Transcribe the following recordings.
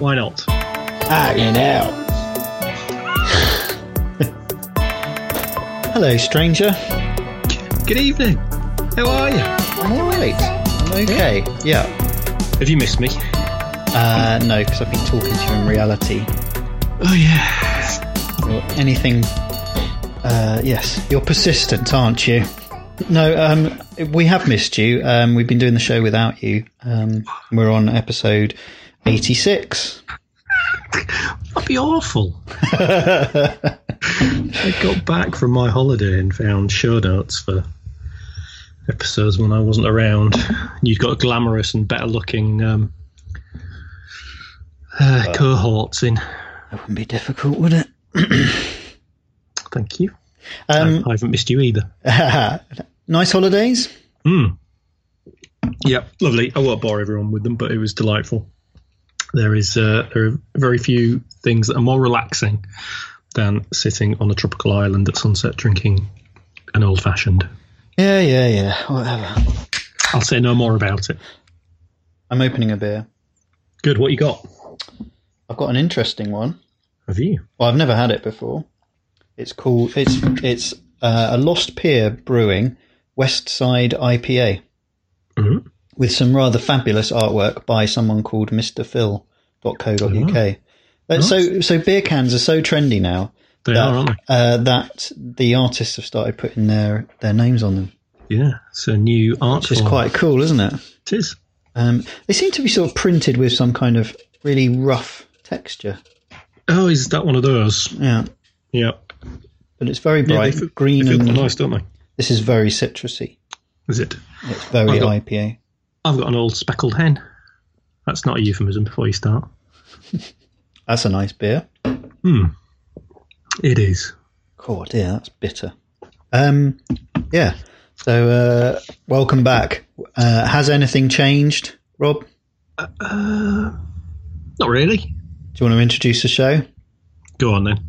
Why not? Hanging out. Hello, stranger. Good evening. How are you? I'm alright. I'm okay. Yeah. Have you missed me? Uh, no, because I've been talking to you in reality. Oh yeah. Or anything. Uh, yes, you're persistent, aren't you? No, um, we have missed you. Um, we've been doing the show without you. Um, we're on episode 86. That'd be awful. I got back from my holiday and found show notes for episodes when I wasn't around. You've got glamorous and better looking um, uh, cohorts in. That wouldn't be difficult, would it? Thank you. Um, I haven't missed you either. nice holidays? Mm. Yeah, lovely. I won't bore everyone with them, but it was delightful. There is uh, there are very few things that are more relaxing than sitting on a tropical island at sunset drinking an old fashioned. Yeah, yeah, yeah. Whatever. I'll say no more about it. I'm opening a beer. Good. What you got? I've got an interesting one. Have you? Well, I've never had it before. It's called it's it's uh, a Lost Pier Brewing West Side IPA Mhm. with some rather fabulous artwork by someone called MrPhil.co.uk. Uh, So so beer cans are so trendy now They that, are, aren't uh, that the artists have started putting their their names on them. Yeah. It's a new art which is quite cool, isn't it? It is. Um, they seem to be sort of printed with some kind of really rough texture. Oh, is that one of those? Yeah, Yeah. but it's very Yeah, bright, they feel, green, they feel and nice, don't they? this is very citrusy. Is it? It's very I've got- IPA. I've got an old speckled hen. That's not a euphemism before you start. That's a nice beer. Hmm. It is. God, yeah, that's bitter. Um, yeah. So, uh, welcome back. Uh, has anything changed, Rob? Uh, not really. Do you want to introduce the show? Go on then.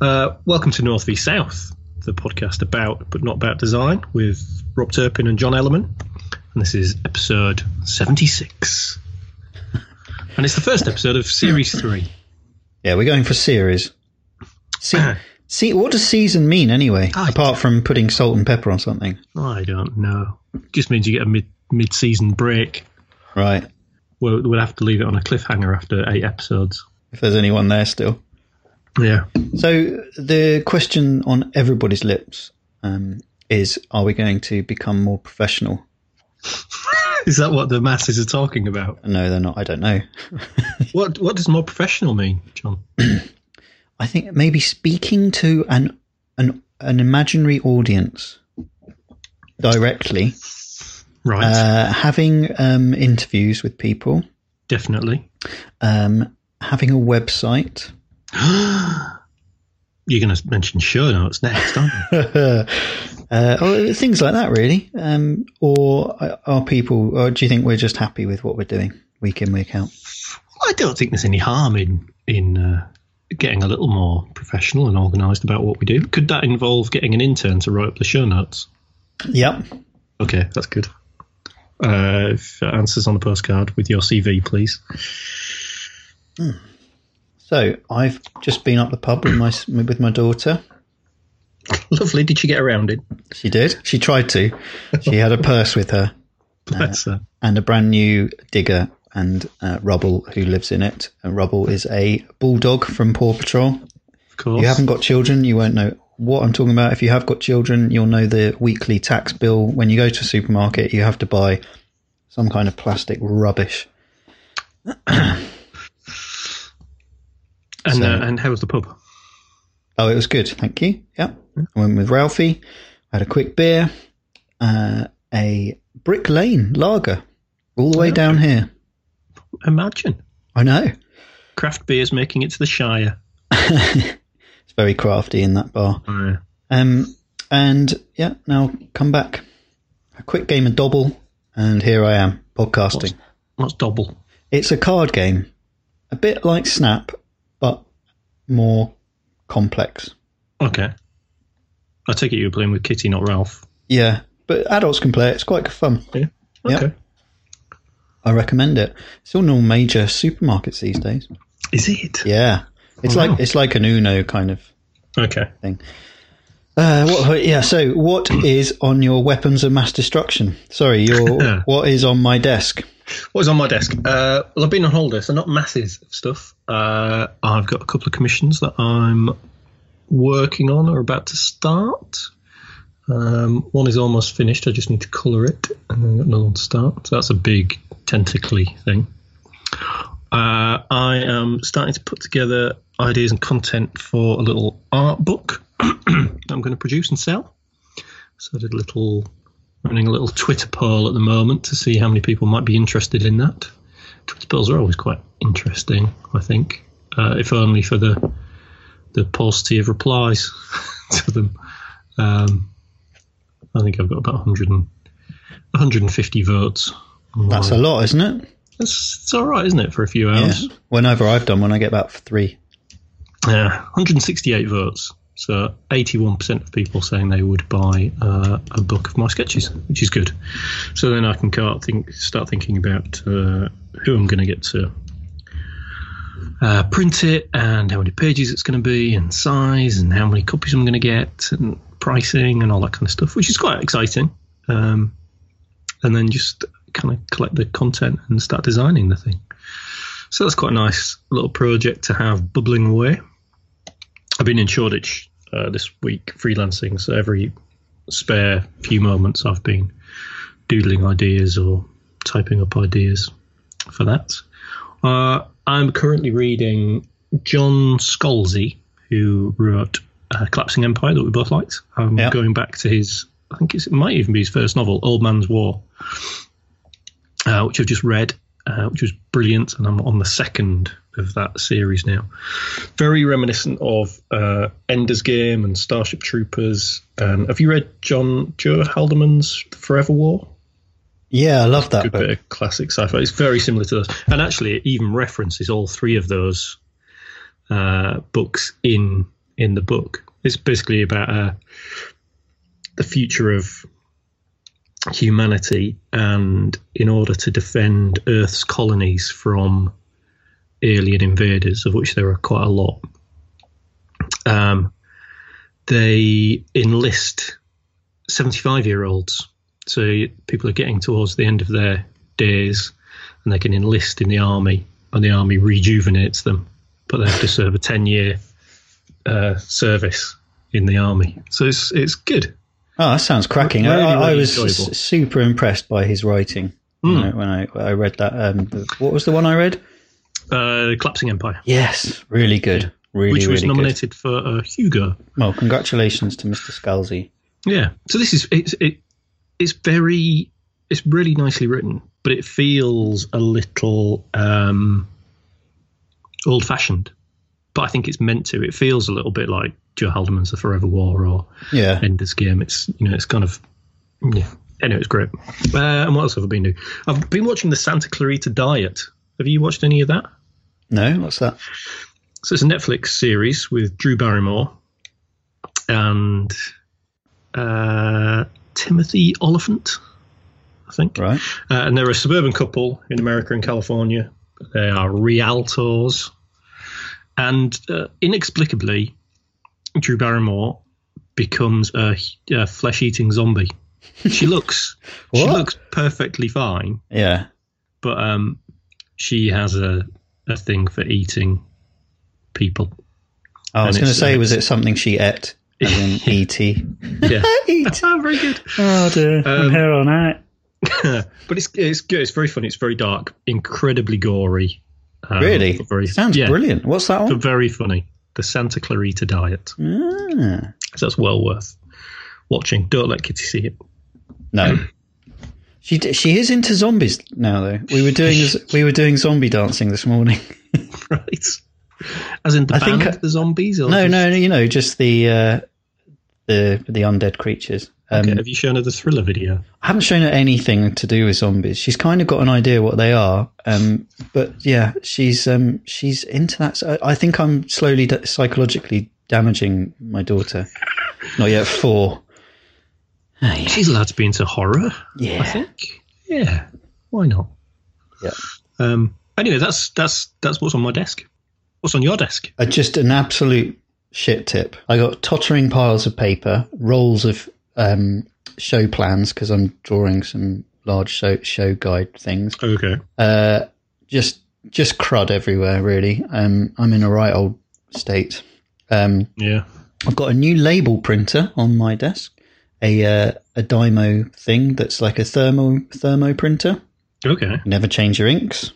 Uh, welcome to North v South, the podcast about but not about design with Rob Turpin and Jon Ellerman. And this is episode 76. And it's the first episode of series three. Yeah, we're going for series. Se- see, what does season mean anyway? I apart from putting salt and pepper on something, I don't know. Just means you get a mid mid season break. right? We'll, we'll have to leave it on a cliffhanger after eight episodes. If there's anyone there still. Yeah. So, the question on everybody's lips um, is: Are we going to become more professional? Is that what the masses are talking about? No, they're not. I don't know. What what does more professional mean, Jon? I think maybe speaking to an an an imaginary audience directly, Right. uh, having um, interviews with people, Definitely. um, having a website. You're going to mention show notes next, aren't you? uh, or things like that, really. Um, or are people? Or do you think we're just happy with what we're doing week in week out? I don't think there's any harm in in uh, getting a little more professional and organised about what we do. Could that involve getting an intern to write up the show notes? Yep. Okay, that's good. Uh, answers on the postcard with your CV, please. So I've just been up the pub with my with my daughter. Lovely. Did she get around it? She did. She tried to. She had a purse with her. Bless her. and a brand new digger and uh, Rubble who lives in it. And Rubble is a bulldog from Paw Patrol. Of course. You haven't got children, you won't know what I'm talking about. If you have got children, you'll know the weekly tax bill. When you go to a supermarket, you have to buy some kind of plastic rubbish. and so- uh, and how was the pub? Oh, it was good. Thank you. Yeah, I went with Ralphie. I had a quick beer, uh, a Brick Lane lager, all the way down here. Imagine I know. craft beers making it to the Shire. It's very crafty in that bar. Uh, Um, and yeah, now come back. A quick game of Dobble, and here I am podcasting. what's Dobble? It's a card game, a bit like Snap, more complex. Okay. I take it you were playing with Kitty, not Ralph. Yeah, but adults can play it. It's quite fun. Yeah. Okay. I recommend it. It's on all major supermarkets these days. Is it? Yeah, it's Wow. like it's like an Uno kind of Okay. thing. Uh, what, yeah. So, what is on your weapons of mass destruction? Sorry, your what is on my desk? What is on my desk? Uh, well, I've been on holiday, so not masses of stuff. Uh, I've got a couple of commissions that I'm working on or about to start. Um, one is almost finished. I just need to colour it, and then I've got another one to start. So that's a big tentacly thing. Uh, I am starting to put together ideas and content for a little art book that I'm going to produce and sell. So I did a little running a little Twitter poll at the moment to see how many people might be interested in that. Twitter polls are always quite interesting, I think, uh, if only for the the paucity of replies to them. Um, I think I've got about 100 and, 150 votes. That's a lot, isn't it? It's, it's all right, isn't it, for a few Yeah. hours? Whenever I've done one, I get about three. Yeah, 168 votes. So 81% of people saying they would buy uh, a book of my sketches, which is good. So then I can think, start thinking about uh, who I'm going to get to uh, print it and how many pages it's going to be and size and how many copies I'm going to get and pricing and all that kind of stuff, which is quite exciting. Um, and then just kind of collect the content and start designing the thing. So that's quite a nice little project to have bubbling away. I've been in Shoreditch uh, this week freelancing, so every spare few moments I've been doodling ideas or typing up ideas for that. Uh, I'm currently reading John Scalzi, who wrote uh, Collapsing Empire that we both liked. I'm Yeah. going back to his, I think it's, it might even be his first novel, Old Man's War, uh, which I've just read, uh, which was brilliant, and I'm on the second of that series now. Very reminiscent of uh, Ender's Game and Starship Troopers. Um, have you read John Joe Haldeman's Forever War? Yeah, I love that Good book. bit of classic sci-fi. It's very similar to those, and actually, it even references all three of those uh, books in in the book. It's basically about uh, the future of humanity, and in order to defend Earth's colonies from alien invaders, of which there are quite a lot, um, they enlist seventy-five-year-olds. So people are getting towards the end of their days, and they can enlist in the army, and the army rejuvenates them, but they have to serve a ten-year uh, service in the army. So it's it's good. Oh, that sounds cracking. Really, I, I really was enjoyable. super impressed by his writing you know, when I I read that. Um, what was the one I read? Uh, Collapsing Empire, Yes, really good. Really, which was really good. nominated for uh, Hugo. Well, congratulations to Mr. Scalzi. Yeah. So this is it's it it's very it's really nicely written, but it feels a little um, old fashioned. But I think it's meant to. It feels a little bit like Joe Haldeman's The Forever War or Yeah. Ender's Game. It's you know it's kind of yeah. Anyway, it's great. Uh, and what else have I been doing? I've been watching the Santa Clarita Diet. Have you watched any of that? No, what's that? So it's a Netflix series with Drew Barrymore and uh, Timothy Olyphant, I think. Right. Uh, and they're a suburban couple in America and California. They are realtors. And uh, inexplicably, Drew Barrymore becomes a, a flesh eating zombie. She looks she looks perfectly fine, Yeah. but um, she has a, a thing for eating people. I was going to say, uh, was it something she ate? As in E.T. Yeah. Eat. oh, very good. Oh dear. Um, here on out. but it's it's good. It's very funny. It's very dark, incredibly gory. Um, Really? very Sounds yeah, brilliant. What's that one? very funny. The Santa Clarita Diet. Ah. So that's well worth watching. Don't let Kitty see it. No. She she is into zombies now though. We were doing we were doing zombie dancing this morning. right. As in the I band, think the zombies. Or No, just- no, no, you know, just the uh, the the undead creatures. Um, Okay, have you shown her the thriller video? I haven't shown her anything to do with zombies. She's kind of got an idea what they are, um, but yeah, she's um, she's into that. So I I think I'm slowly d- psychologically damaging my daughter. Not yet four. She's allowed to be into horror. Yeah, I think. Yeah. Why not? Yeah. Um, anyway, that's that's that's what's on my desk. What's on your desk? Uh, just an absolute shit tip. I got tottering piles of paper, rolls of um, show plans because I'm drawing some large show show guide things. Okay. Uh, just just crud everywhere, really. Um, I'm in a right old state. Um, Yeah. I've got a new label printer on my desk, a uh, a Dymo thing that's like a thermo thermo printer. Okay. Never change your inks.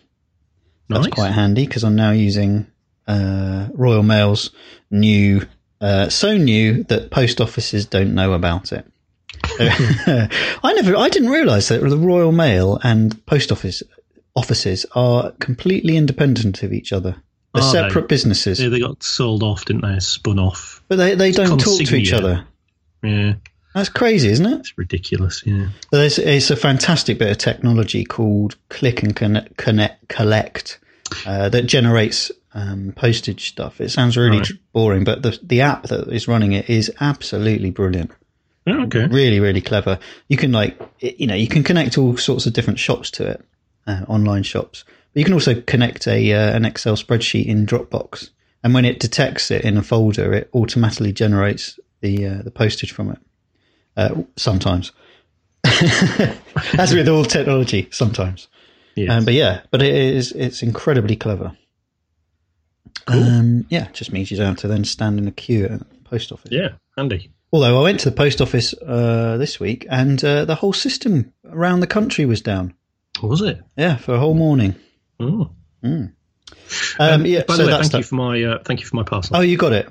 That's Nice. quite handy because I'm now using uh, Royal Mail's new, uh, so new that post offices don't know about it. I never, I didn't realise that the Royal Mail and post office offices are completely independent of each other. They're Are they? separate businesses, Yeah, they got sold off, didn't they? Spun off. but they, they don't talk to each other. Yeah. That's crazy, isn't it? It's ridiculous. Yeah. There's, it's a fantastic bit of technology called Click and Connect, connect Collect uh, that generates um, postage stuff. It sounds really Right. boring, but the the app that is running it is absolutely brilliant. Oh, okay. Really, really clever. You can like, you know, you can connect all sorts of different shops to it, uh, online shops. But you can also connect a uh, an Excel spreadsheet in Dropbox, and when it detects it in a folder, it automatically generates the uh, the postage from it. Uh, sometimes, as with all technology, sometimes. Yes. Um, but yeah, but it is it's incredibly clever. Um, yeah, just means you don't have to then stand in a queue at the post office. yeah. Handy. Although I went to the post office uh, this week and uh, the whole system around the country was down. What was it? Yeah, for a whole morning. Oh. Um, Um, yeah, by so the way, that's thank you for my uh, thank you for my parcel. Oh, you got it.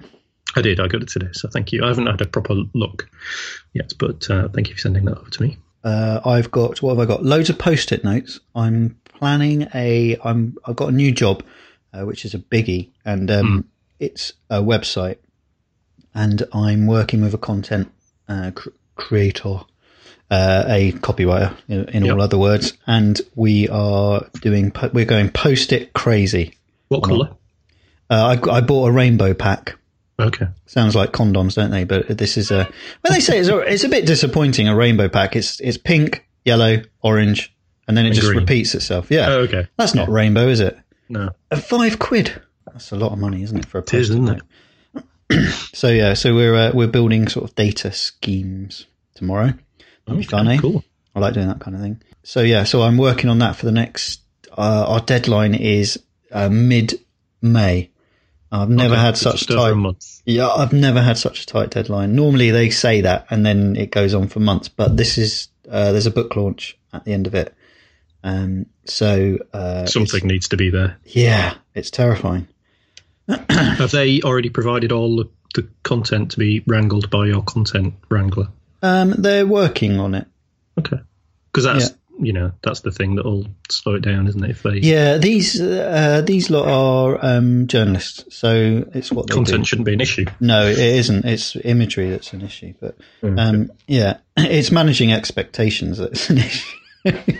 I did. I got it today, so thank you. I haven't had a proper look yet, but uh, thank you for sending that over to me. Uh, I've got what have I got? Loads of post-it notes. I'm planning a. I'm. I've got a new job, uh, which is a biggie, and um, it's a website, and I'm working with a content uh, cr- creator, uh, a copywriter, in, in all other words, and we are doing. po- We're going post-it crazy. What colour? Uh, I, I bought a rainbow pack. Okay. Sounds like condoms, don't they? But this is a. When they say it's a, it's a bit disappointing. A rainbow pack. It's it's pink, yellow, orange, and then it just green. repeats itself. Yeah, Oh, okay. that's not rainbow, is it? No. Uh, five quid. That's a lot of money, isn't it? For a It is, isn't it? So yeah, so we're uh, we're building sort of data schemes tomorrow. That'll be Okay, fun, eh? Cool. I like doing that kind of thing. So yeah, so I'm working on that for the next. Uh, our deadline is uh, mid May. I've never Okay, had such tight. Yeah, I've never had such a tight deadline. Normally they say that and then it goes on for months, but this is uh, there's a book launch at the end of it. Um, so uh, Something needs to be there. yeah, it's terrifying. Have they already provided all the, the content to be wrangled by your content wrangler? Um, they're working on it. Okay. Because that's you know that's the thing that'll slow it down, isn't it? If they Yeah, these uh, these lot are um, journalists, so it's what they content shouldn't be an issue. No, it isn't. It's imagery that's an issue, but um, yeah, it's managing expectations that's an issue.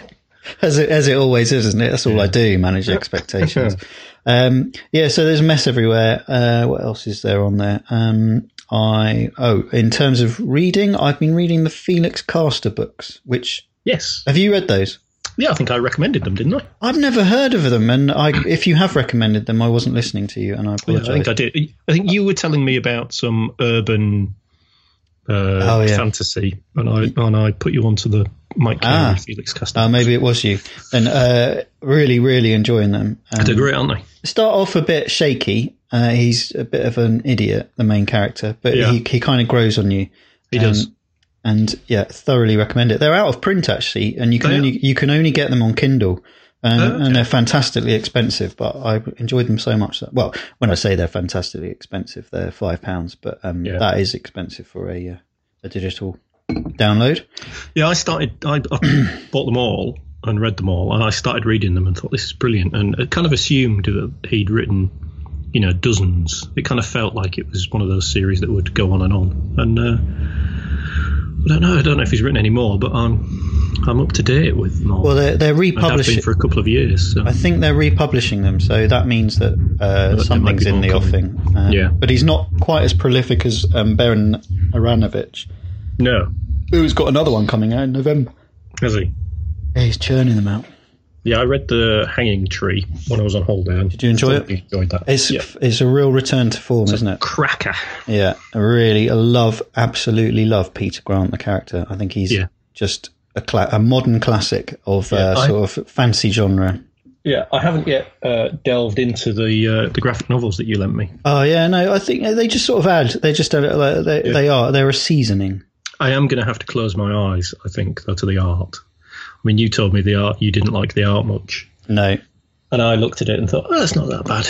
as it as it always is, isn't it? That's all I do, manage expectations. um, yeah, so there's a mess everywhere. Uh, what else is there on there? Um, I oh, in terms of reading, I've been reading the Felix Castor books. Which Yes. have you read those? Yeah, I think I recommended them, didn't I? I've never heard of them, and I, if you have recommended them, I wasn't listening to you, and I Yeah, apologise. I think I did. I think you were telling me about some urban uh, Oh, yeah. fantasy, and I and I put you onto the Mike Ah. Felix Castor. Uh, maybe it was you, and uh, really, really enjoying them. Um, They're great, aren't they? start off a bit shaky. Uh, he's a bit of an idiot, the main character, but Yeah. he he kind of grows on you. He Um, does. And yeah, thoroughly recommend it. They're out of print actually, and you can are? only you can only get them on Kindle. And, Oh, okay. and they're fantastically expensive, but I enjoyed them so much that well, when I say they're fantastically expensive, they're five pounds, but um, Yeah. that is expensive for a uh, a digital download. Yeah, I started. I, I bought them all and read them all, and I started reading them and thought this is brilliant, and I kind of assumed that he'd written, you know, dozens. It kind of felt like it was one of those series that would go on and on, and uh, I don't know. I don't know if he's written any more, but I'm I'm up to date with them. Well, they're they're I have been republishing. for a couple of years. So. I think they're republishing them, so that means that uh, something's in the coming. offing. Uh, Yeah. but he's not quite as prolific as um, Ben Aaronovitch, no, who's got another one coming out in November. has he? Yeah, he's churning them out. Yeah, I read the Hanging Tree when I was on holiday. Did you enjoy it? Enjoyed that. It's yeah. it's a real return to form, isn't it? cracker. Yeah, I really, I love, absolutely love Peter Grant, the character. I think he's Yeah. just a cla- a modern classic of Yeah, uh, I- sort of fancy genre. Yeah, I haven't yet uh, delved into the uh, the graphic novels that you lent me. Oh yeah, no, I think they just sort of add. They just uh, they, Yeah. they are they're a seasoning. I am going to have to close my eyes. I think though, to the art. I mean, you told me the art you didn't like the art much, No, and I looked at it and thought, oh, it's not that bad.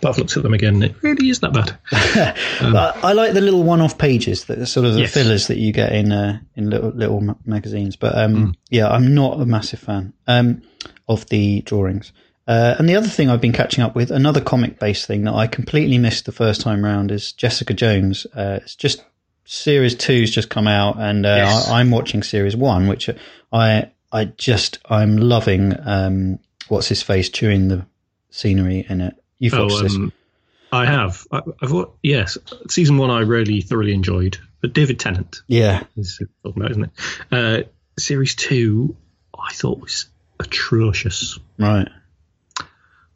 But I've looked at them again, and it really is that bad. But I like the little one-off pages that are sort of the Yes. fillers that you get in uh, in little little ma- magazines. But um, yeah, I'm not a massive fan um, of the drawings. Uh, and the other thing I've been catching up with, another comic-based thing that I completely missed the first time round, is Jessica Jones. Uh, it's just series two's just come out, and uh, Yes. I, I'm watching series one, which I I just I'm loving. Um, what's his face chewing the scenery in it? You've Oh, watched this? um, I have. I, I've wa- yes. Season one, I really thoroughly enjoyed. But David Tennant Yeah, is talking about, isn't it? Uh, series two, I thought was atrocious. Right.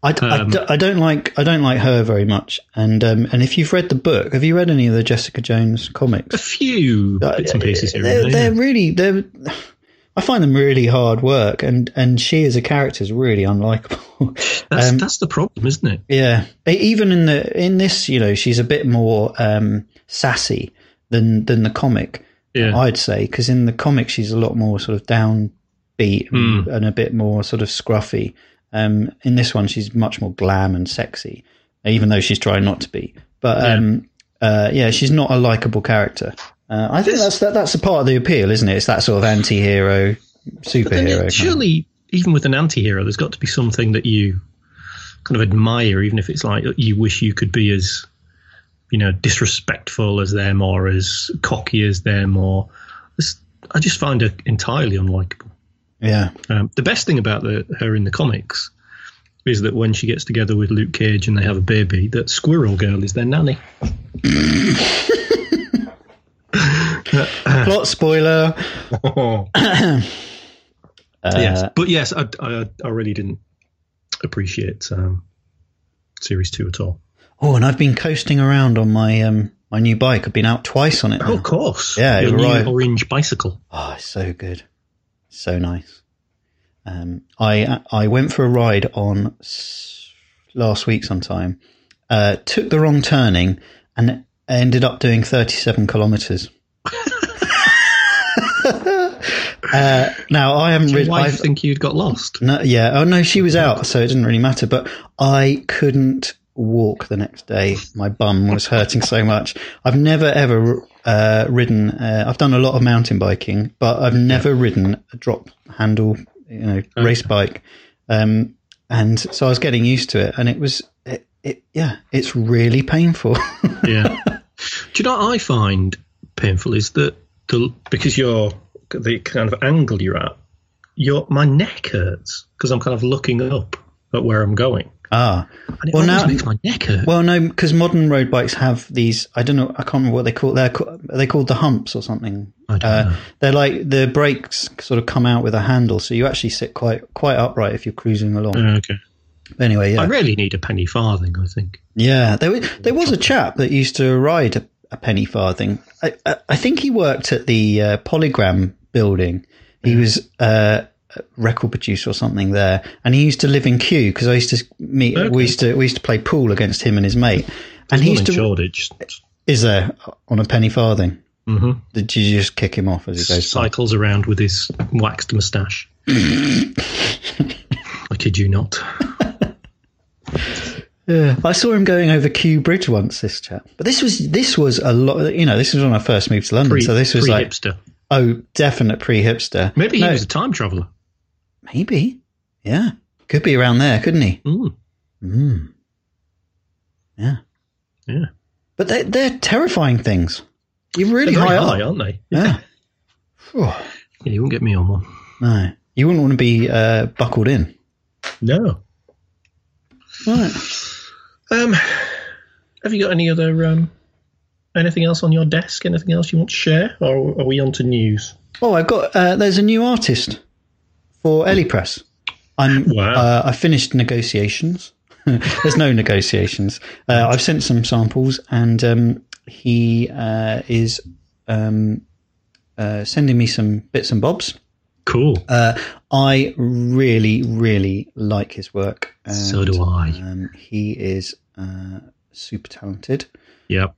I, Um, d- I don't like I don't like her very much, and um, and if you've read the book, have you read any of the Jessica Jones comics? A few bits and pieces here. They're, they're really they're. I find them really hard work, and and she as a character is really unlikable. That's, um, that's the problem, isn't it? yeah, even in the in this, you know, she's a bit more um, sassy than than the comic. Yeah. I'd say because in the comic she's a lot more sort of downbeat and, and a bit more sort of scruffy. Um, in this one, she's much more glam and sexy, even though she's trying not to be. But Yeah. um, uh, yeah, she's not a likable character. Uh, I think that's that, that's a part of the appeal, isn't it? It's that sort of anti-hero, superhero. it- surely, even with an anti-hero, there's got to be something that you kind of admire, even if it's like you wish you could be as, you know, disrespectful as them or as cocky as them. Or I just find her entirely unlikable. yeah, Um, the best thing about the, her in the comics is that when she gets together with Luke Cage and they have a baby, that Squirrel Girl is their nanny. plot spoiler. Uh, yes, but yes, I, I, I really didn't appreciate um, series two at all. Oh, and I've been coasting around on my um my new bike. I've been out twice on it. Oh, of course. Yeah, Your new orange bicycle. Oh, it's so good, so nice. Um, I I went for a ride on s- last week sometime. Uh, took the wrong turning and ended up doing thirty seven kilometers. uh, now I haven't Did your rid- wife think you'd got lost? no, yeah. Oh no, she was out, so it didn't really matter. But I couldn't walk the next day. My bum was hurting so much. I've never ever uh, ridden. Uh, I've done a lot of mountain biking, but I've never ridden a drop handle, you know, race bike. Um, and so I was getting used to it, and it was, it, it yeah, it's really painful. Yeah. Do you know what I find painful is that the because you're the kind of angle you're at, your my neck hurts because I'm kind of looking up at where I'm going, ah, Well, now- makes my neck hurt. well, no, because modern road bikes have these. I don't know. I can't remember what they call. They're are they called the humps or something. I don't Uh, know. they're like the brakes sort of come out with a handle, so you actually sit quite quite upright if you're cruising along. Uh, okay. Anyway, yeah. I really need a penny farthing. I think. yeah. There was there was a chap that used to ride a, a penny farthing. I, I, I think he worked at the uh, Polygram building. He was uh, a record producer or something there, and he used to live in Kew because I used to meet. Okay. We used to we used to play pool against him and his mate. And he One used in to Shoreditch is there on a penny farthing. hmm Did you just kick him off as he goes by? cycles around with his waxed moustache. I kid you not. Yeah, I saw him going over Kew Bridge once. This chap, but this was this was a lot. You know, this was when I first moved to London, Pre, so this was like hipster. oh, definite pre-hipster. Maybe he No, was a time traveller. maybe, yeah, could be around there, couldn't he? Mm, Mm. Yeah, yeah. but they they're terrifying things. You're really high high, aren't they? Yeah. Yeah, you won't get me on one. No, you wouldn't want to be uh, buckled in. No. Right. Um, have you got any other um, anything else on your desk? Anything else you want to share, or are we on to news? Oh, I've got. Uh, there's a new artist for Ellie Press. I'm. Wow. Uh, I finished negotiations. There's no negotiations. Uh, I've sent some samples, and um, he uh, is um, uh, sending me some bits and bobs. Cool. Uh, I really, really like his work. And, so do I. Um, he is uh, super talented. Yep.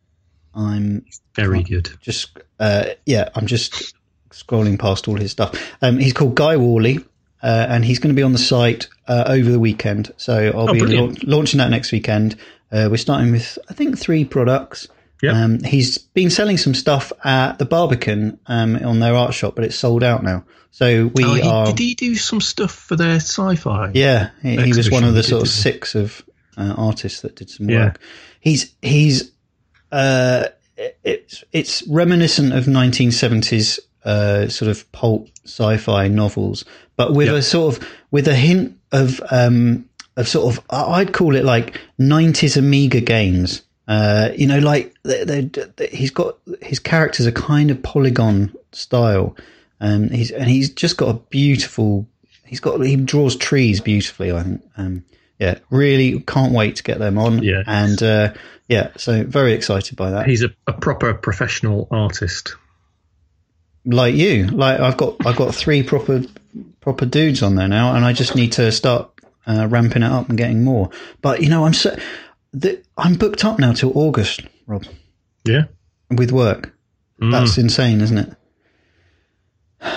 I'm Very good. just, uh, yeah, I'm just scrolling past all his stuff. Um, he's called Guy Worley, uh, and he's going to be on the site uh, over the weekend. So I'll Oh, be lau- launching that next weekend. Uh, we're starting with, I think, three products. Yep. Um, he's been selling some stuff at the Barbican um, on their art shop, but it's sold out now. So we Oh, he, are. did he do some stuff for their sci-fi? Yeah, he, he was one of the sort of six of uh, artists that did some work. Yeah. He's he's uh, it's it's reminiscent of 1970s uh, sort of pulp sci-fi novels, but with Yep. a sort of with a hint of um, of sort of I'd call it like 90s Amiga games. Uh, you know, like they they they he's got his characters are kind of polygon style, um, he's and he's just got a beautiful. He's got he draws trees beautifully. I think. Um, yeah, really can't wait to get them on. Yeah. and uh, yeah, so very excited by that. He's a, a proper professional artist. like you, like I've got I've got three proper proper dudes on there now, and I just need to start uh, ramping it up and getting more. But you know, I'm so the, I'm booked up now till August, Rob, Yeah. with work. Mm. That's insane, isn't it?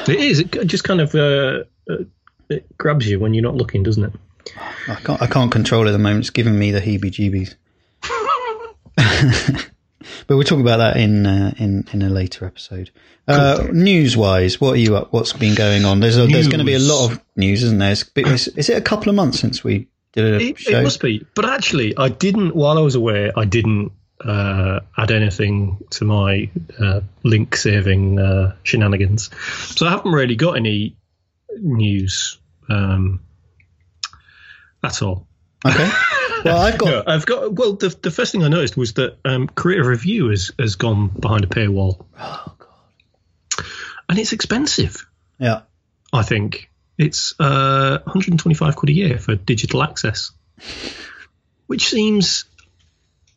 It is. It just kind of uh, uh, it grabs you when you're not looking, doesn't it? I can't I can't control it at the moment. It's giving me the heebie-jeebies. but we'll talk about that in uh, in in a later episode. Uh, news wise, what are you up? What's been going on? There's a, there's going to be a lot of news, isn't there? It's, is, is it a couple of months since we It, it must be. But actually, I didn't. While I was away, I didn't uh, add anything to my uh, link saving uh, shenanigans. So I haven't really got any news um, at all. Okay. Well, I've got No, I've got. Well, the the first thing I noticed was that um, Creative Review has has gone behind a paywall, oh god, and it's expensive. yeah. I think it's uh, 125 quid a year for digital access, which seems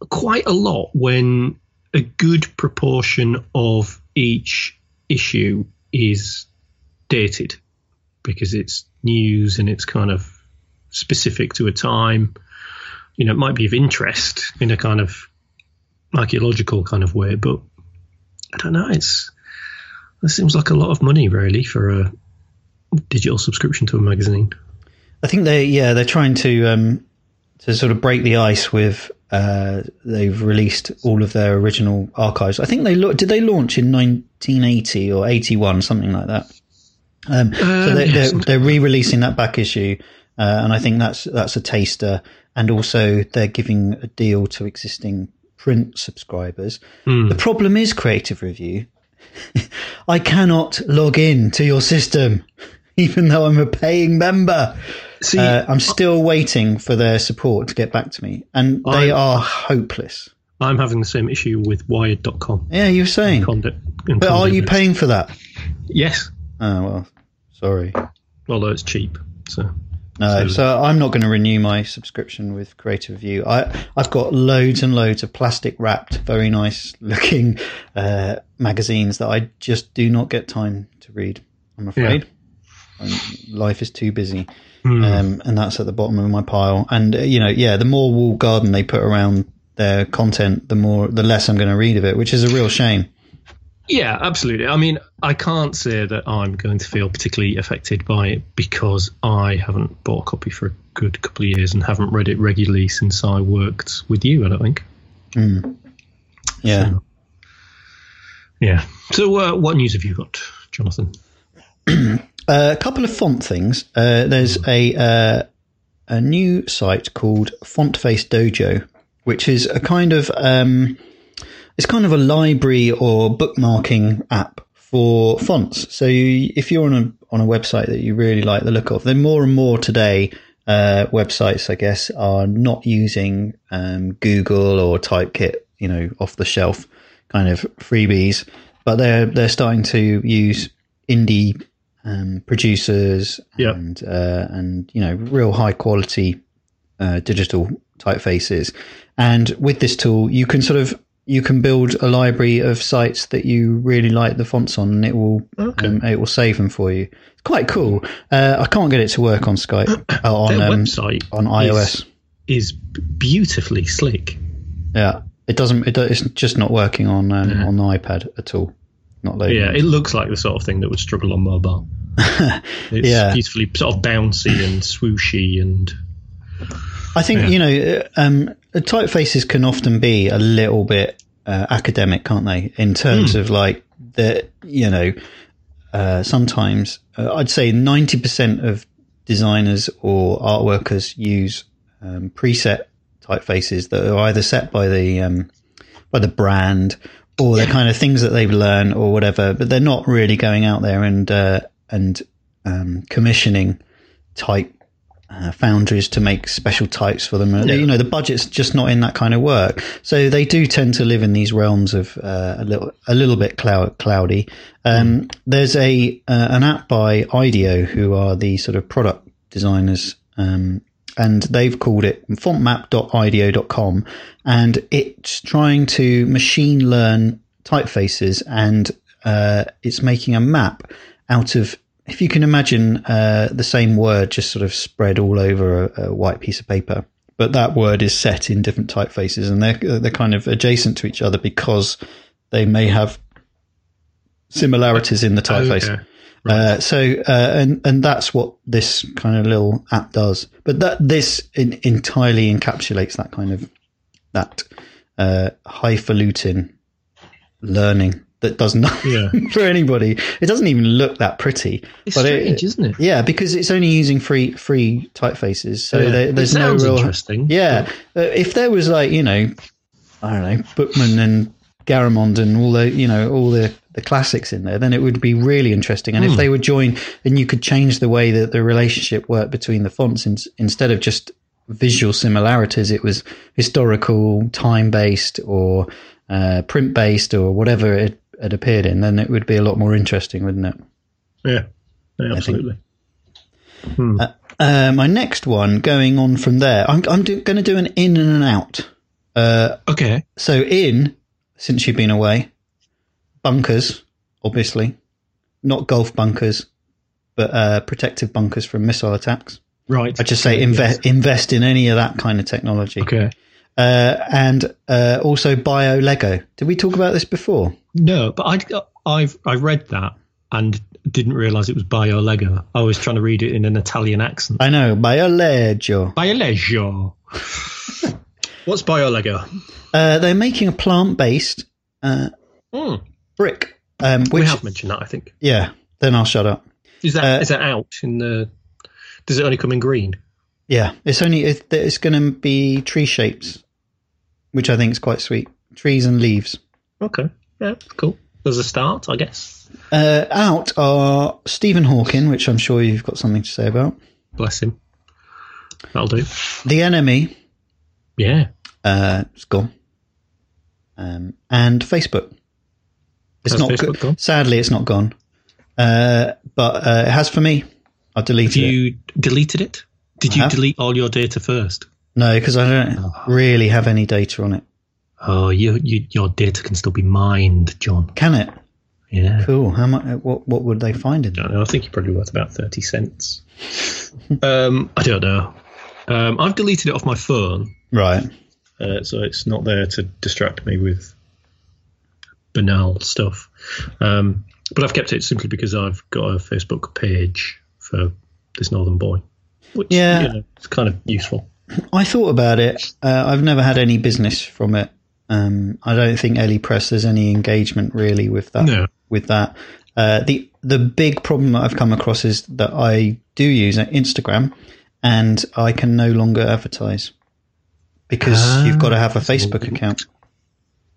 quite a lot when a good proportion of each issue is dated because it's news and it's kind of specific to a time. You know, it might be of interest in a kind of archaeological kind of way, but I don't know. It's it seems like a lot of money really for a digital subscription to a magazine. I think they yeah they're trying to um to sort of break the ice with uh they've released all of their original archives. I think they lo- did they launch in 1980 or 81 something like that. Um, so Um, they're, they're, they're re-releasing that back issue, uh, and I think that's that's a taster. And also they're giving a deal to existing print subscribers. Hmm. The problem is Creative Review. I cannot log in to your system, even though I'm a paying member. See, Uh, I'm still waiting for their support to get back to me, and they I'm- are hopeless. I'm having the same issue with Wired.com. Yeah, you're saying. Condit, But are you paying for that? Yes, Oh well, sorry. although it's cheap. So No, So- so I'm not going to renew my subscription with Creative View. I I've got loads and loads of plastic wrapped, very nice looking uh, magazines that I just do not get time to read. I'm afraid. Um, life is too busy, Hmm. um, and that's at the bottom of my pile. And uh, you know, yeah, the more wall garden they put around their content, the more the less I'm going to read of it, which is a real shame. yeah, absolutely. I mean, I can't say that I'm going to feel particularly affected by it because I haven't bought a copy for a good couple of years and haven't read it regularly since I worked with you. I don't think. Yeah. So, yeah. So, uh, what news have you got, Jonathan? Uh, a couple of font things. Uh, there's a uh, a new site called FontFace Dojo, which is a kind of um, it's kind of a library or bookmarking app for fonts. So you, if you're on a on a website that you really like the look of, then more and more today uh, websites, I guess, are not using um, Google or Typekit, you know, off the shelf kind of freebies, but they're they're starting to use indie um, producers Yep. and uh, and you know real high quality uh, digital typefaces. And with this tool, you can sort of you can build a library of sites that you really like the fonts on, and it will Okay. um, it will save them for you. It's quite cool. Uh, I can't get it to work on Skype uh, on Their um, website on iOS. is beautifully slick. Yeah, it doesn't. It, it's just not working on um, Yeah. on the iPad at all. Not loading. Yeah, it looks like the sort of thing that would struggle on mobile. It's Yeah. beautifully sort of bouncy and swooshy and I think Yeah. you know um, typefaces can often be a little bit uh, academic, can't they? In terms of like the you know uh, sometimes uh, I'd say ninety percent of designers or art workers use um, preset typefaces that are either set by the um, by the brand or they're kind of things that they've learned or whatever, but they're not really going out there and uh, and um, commissioning type uh, foundries to make special types for them. Uh, You know, the budget's just not in that kind of work, so they do tend to live in these realms of uh, a little a little bit cloud, cloudy. Um, There's a uh, an app by IDEO who are the sort of product designers. Um, and they've called it fontmap.ideo.com and it's trying to machine learn typefaces and uh, it's making a map out of if you can imagine uh, the same word just sort of spread all over a, a white piece of paper but that word is set in different typefaces and they're they're kind of adjacent to each other because they may have similarities in the typeface Okay. Uh, so, uh, and and that's what this kind of little app does. But that this in, entirely encapsulates that kind of that uh, highfalutin learning that does nothing Yeah. for anybody. It doesn't even look that pretty. It's but strange, it, isn't it? yeah, because it's only using free free typefaces, so Yeah. there, It there's no real interesting. Yeah, uh, if there was like you know, I don't know, Bookman and Garamond and all the you know all the the classics in there, then it would be really interesting. And if they would join, then you could change the way that the relationship worked between the fonts in, instead of just visual similarities. It was historical, time based, or uh, print based, or whatever it had appeared in. Then it would be a lot more interesting, wouldn't it? Yeah, Yeah, absolutely. Uh, my next one, going on from there, I'm, I'm do, going to do an in and an out. Uh, Okay. So in, since you've been away, bunkers, obviously, not golf bunkers, but uh, protective bunkers from missile attacks. Right. I just say invest invest in any of that kind of technology. Okay. Uh, and uh, also bio Lego. Did we talk about this before? No, but I, I've I read that and didn't realise it was Bio Lego. I was trying to read it in an Italian accent. I know bio Lego. Bio Lego. What's Bio Lego? Uh, they're making a plant based uh, Hmm. Brick. Um, We have mentioned that, I think. yeah. Then I'll shut up. Is that Uh, is that out in the? Does it only come in green? Yeah, it's only it, it's going to be tree shapes, which I think is quite sweet. Trees and leaves. Okay. Yeah. Cool. There's a start, I guess. Uh, out are Stephen Hawking, which I'm sure you've got something to say about. Bless him. That'll do. The Enemy, Yeah. uh, it's gone, um, and Facebook. It's Has not Facebook go- gone? Sadly, it's not gone, uh, but uh, it has for me. I've deleted Have it. you deleted it? Did I you have. delete all your data first? No, because I don't Oh. really have any data on it. Oh, you, you, your data can still be mined, Jon. Can it? Yeah. Cool. How much? What? What would they find in I it? know. I think you're probably worth about 30 cents. um, I don't know. Um, I've deleted it off my phone, Right. uh, so it's not there to distract me with banal stuff. Um, but I've kept it simply because I've got a Facebook page for this Northern Boy, which Yeah. you know, it's kind of useful. I thought about it. Uh, I've never had any business from it. Um, I don't think Ellie Press has any engagement really with that. No. With that, uh, the the big problem that I've come across is that I do use Instagram, and I can no longer advertise because Ah, you've got to have a Facebook account,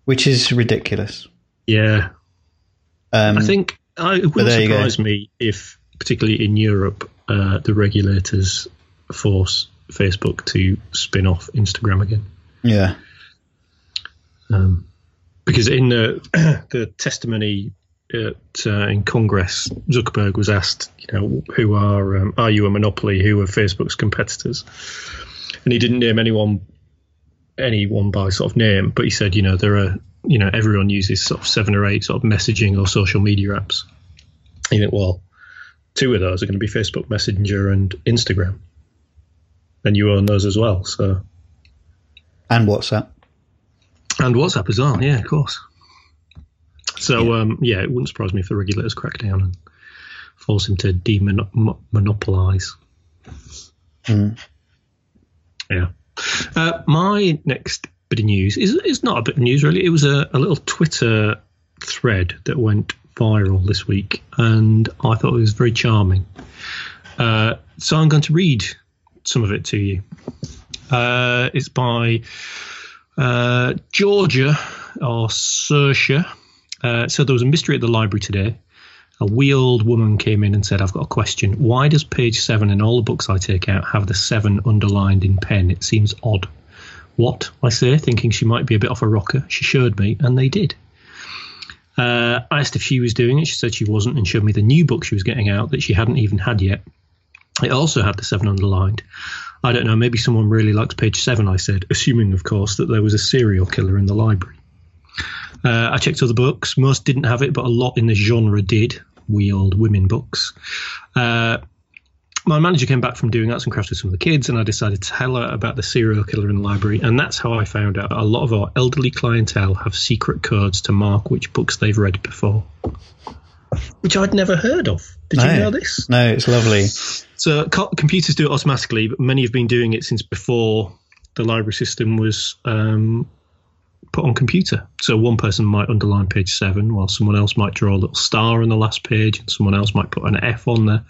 which is ridiculous. Yeah, Um, I think I, it wouldn't there you go. surprise me if, particularly in Europe, uh, the regulators force Facebook to spin off Instagram again. yeah, Um, because in the the testimony at, uh, in Congress, Zuckerberg was asked, you know, who are um, are you a monopoly? Who are Facebook's competitors? And he didn't name anyone anyone by sort of name, but he said, you know, there are, you know, everyone uses sort of seven or eight sort of messaging or social media apps. You think, well, two of those are going to be Facebook Messenger and Instagram, and you own those as well. So, and WhatsApp, and WhatsApp as well. Yeah, of course. So, yeah, um, yeah it wouldn't surprise me if the regulators crack down and force him to demonopolize. Mm. Yeah. Uh, my next bit of news is is not a bit of news really. It was a, a little Twitter thread that went viral this week, and I thought it was very charming. Uh, so I'm going to read some of it to you. Uh, it's by uh, Georgia or Sersha. Uh, so there was a mystery at the library today. A wheeled woman came in and said, I've got a question. Why does page seven in all the books I take out have the seven underlined in pen? It seems odd. What? I say, thinking she might be a bit off a rocker. She showed me, and they did. Uh, I asked if she was doing it. She said she wasn't and showed me the new book she was getting out that she hadn't even had yet. It also had the seven underlined. I don't know, maybe someone really likes page seven, I said, assuming, of course, that there was a serial killer in the library. Uh, I checked other books. Most didn't have it, but a lot in the genre did. We old women books. Uh, my manager came back from doing arts and crafts with some of the kids, and I decided to tell her about the serial killer in the library. And that's how I found out a lot of our elderly clientele have secret codes to mark which books they've read before, which I'd never heard of. Did no, you know this? No, it's lovely. So co- computers do it automatically, but many have been doing it since before the library system was um, put on computer. So one person might underline page seven, while someone else might draw a little star on the last page, and someone else might put an F on the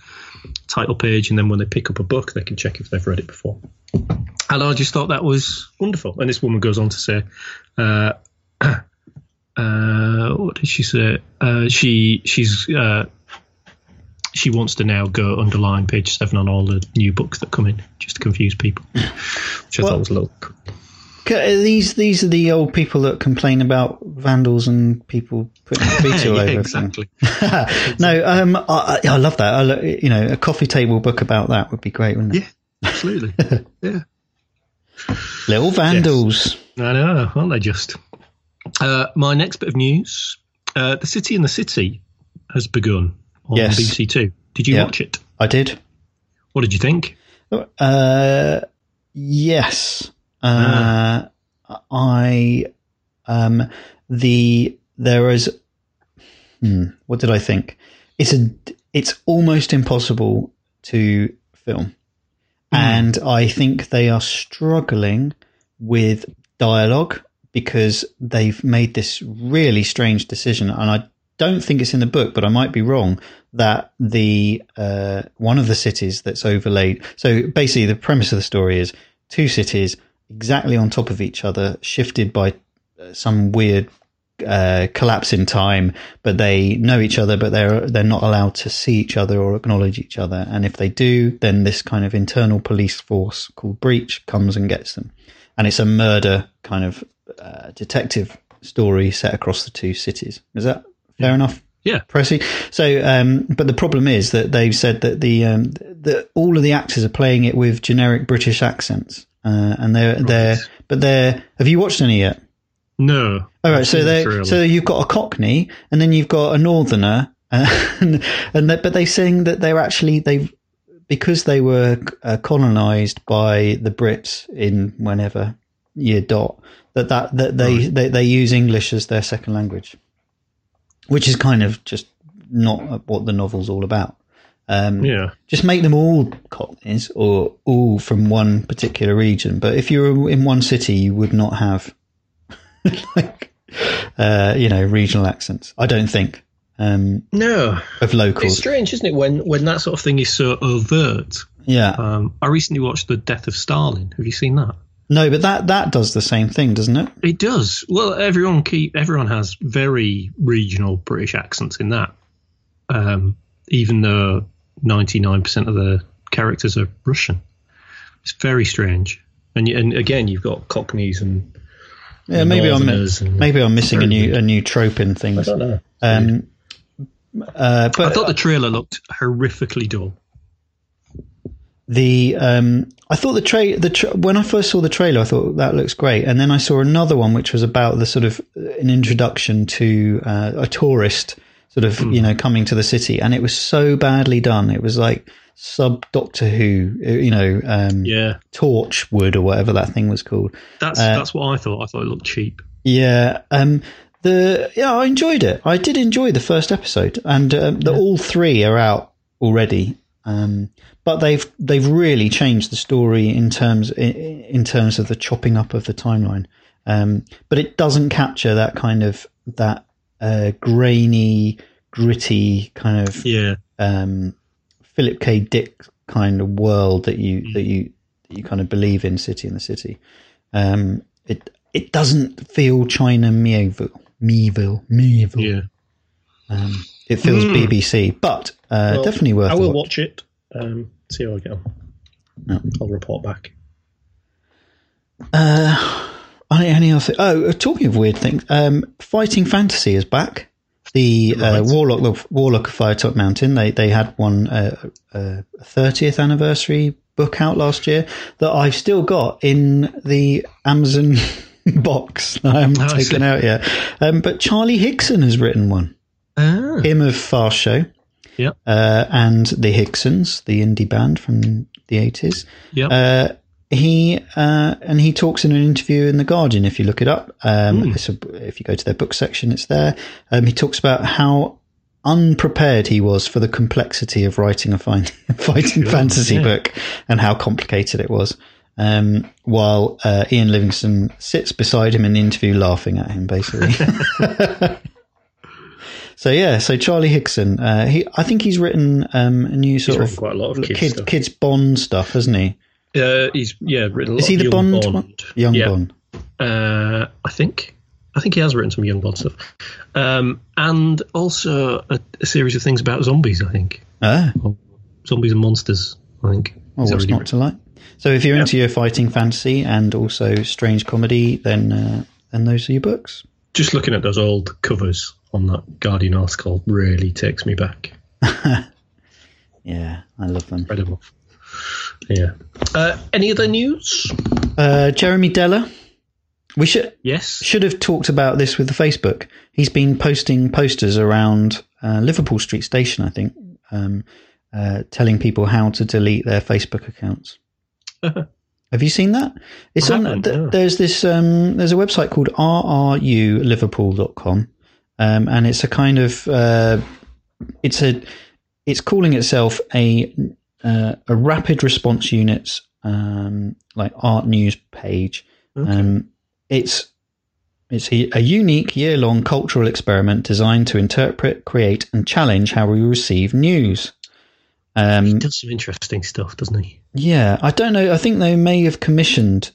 title page, and then when they pick up a book, they can check if they've read it before. And I just thought that was wonderful. And this woman goes on to say, uh, uh, what did she say? Uh, she she's uh, she wants to now go underline page seven on all the new books that come in, just to confuse people, which I well, thought was a little. These these are the old people that complain about vandals and people putting graffiti all yeah, over exactly. no, um, I, I love that. I, you know, a coffee table book about that would be great, wouldn't it? Yeah, absolutely. yeah. Little vandals. Yes. I know, aren't they just? Uh, my next bit of news: uh, the City in the City has begun on yes. BBC Two. Did you watch it? I did. What did you think? Uh, yes. Uh, I um the there is hmm, what did I think? It's a it's almost impossible to film, mm. and I think they are struggling with dialogue because they've made this really strange decision, and I don't think it's in the book, but I might be wrong. That the uh, one of the cities that's overlaid. So basically, the premise of the story is two cities exactly on top of each other, shifted by uh, some weird uh, collapse in time, but they know each other, but they're they're not allowed to see each other or acknowledge each other. And if they do, then this kind of internal police force called Breach comes and gets them. And it's a murder kind of uh, detective story set across the two cities. Is that fair enough? Yeah, Pressy. So, um, but the problem is that they've said that the um, that all of the actors are playing it with generic British accents. Uh, and they're right. they're but they're. Have you watched any yet? No. All right. So they so you've got a Cockney, and then you've got a Northerner, and and they, but they saying that they're actually they because they were uh, colonized by the Brits in whenever year dot that that that they, right. they they use English as their second language, which is kind of just not what the novel's all about. Um, yeah. Just make them all Cockneys or all from one particular region. But if you're in one city, you would not have like uh, you know regional accents. I don't think. Um, no, of locals. It's strange, isn't it, when when that sort of thing is so overt? Yeah. Um, I recently watched The Death of Stalin. Have you seen that? No, but that that does the same thing, doesn't it? It does. Well, everyone keep everyone has very regional British accents in that. Um, even though 99% of the characters are Russian. It's very strange. And, and again, you've got Cockneys and yeah, maybe I'm maybe I'm missing a new a new trope in things. I don't know. Um, uh, but I thought the trailer looked horrifically dull. the um, I thought the tra- the tra- when I first saw the trailer, I thought that looks great, and then I saw another one which was about the sort of uh, an introduction to uh, a tourist sort of you know coming to the city, and it was so badly done. It was like sub Doctor Who, you know, um, Yeah, Torchwood or whatever that thing was called. that's Uh, that's what I thought. I thought it looked cheap. Yeah, um, the yeah, I enjoyed it. I did enjoy the first episode, and um, the, all three are out already. Um, but they've they've really changed the story in terms in, in terms of the chopping up of the timeline. Um, but it doesn't capture that kind of that uh, grainy, gritty kind of Yeah, um, Philip K. Dick kind of world that you that you that you kind of believe in City in the City. Um, it it doesn't feel China Miéville, Miéville, Miéville. yeah. Um, it feels Hmm. BBC, but uh, Well, definitely worth. I will watch. watch it. Um, see how I get on. No. I'll report back. Uh, any other? Th- oh, uh, talking of weird things, um, Fighting Fantasy is back. The uh, Warlock, the Warlock of Firetop Mountain. They they had one uh, uh, 30th anniversary book out last year that I've still got in the Amazon box. I haven't Oh, taken out yet. Um, but Charlie Higson has written one. Ah, Him of Fast Show. yeah, Uh, and the Higsons, the indie band from the 80s. yeah. Uh, he uh, and he talks in an interview in the Guardian. If you look it up, um, it's a, if you go to their book section, it's there. Um, he talks about how unprepared he was for the complexity of writing a fine, fighting fantasy yeah. book and how complicated it was. Um, while uh, Ian Livingstone sits beside him in the interview, laughing at him, basically. so yeah, so Charlie Higson, uh, he I think he's written um, a new sort of quite a lot of kids kids, kids Bond stuff, hasn't he? Uh, he's yeah written. A lot Is he the young Bond, one? Young yeah. Bond. Uh, I think. I think he has written some young Bond stuff, um, and also a, a series of things about zombies. I think Ah, zombies and monsters. I think. well, He's what's not to like? So if you're into your fighting fantasy and also strange comedy, then uh, then those are your books. just looking at those old covers on that Guardian article really takes me back. Yeah, I love them. Incredible. Yeah. Uh, any other news? Uh, Jeremy Deller. We should Yes. should have talked about this with the Facebook. He's been posting posters around uh, Liverpool Street Station, I think, um, uh, telling people how to delete their Facebook accounts. Have you seen that? It's I on. th- no. There's this. Um, there's a website called rruliverpool.com, um, and it's a kind of. Uh, it's a. It's calling itself a uh, a rapid response units um, like art news page. Um, it's it's a, unique year long cultural experiment designed to interpret, create, and challenge how we receive news. He Um, does some interesting stuff, doesn't he? yeah, I don't know. I think they may have commissioned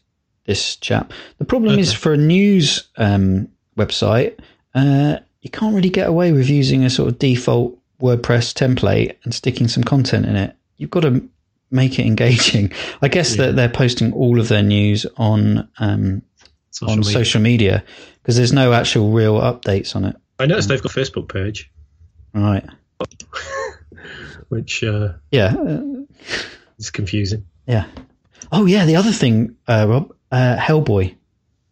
this chap. The problem is for a news um, website, uh, you can't really get away with using a sort of default WordPress template and sticking some content in it. You've got to make it engaging. I guess that they're posting all of their news on um, Social on media. social media because there's no actual real updates on it. I noticed they've got a Facebook page, Right? which uh, Yeah. it's confusing. Yeah. Oh yeah, the other thing, uh, Rob, uh, Hellboy.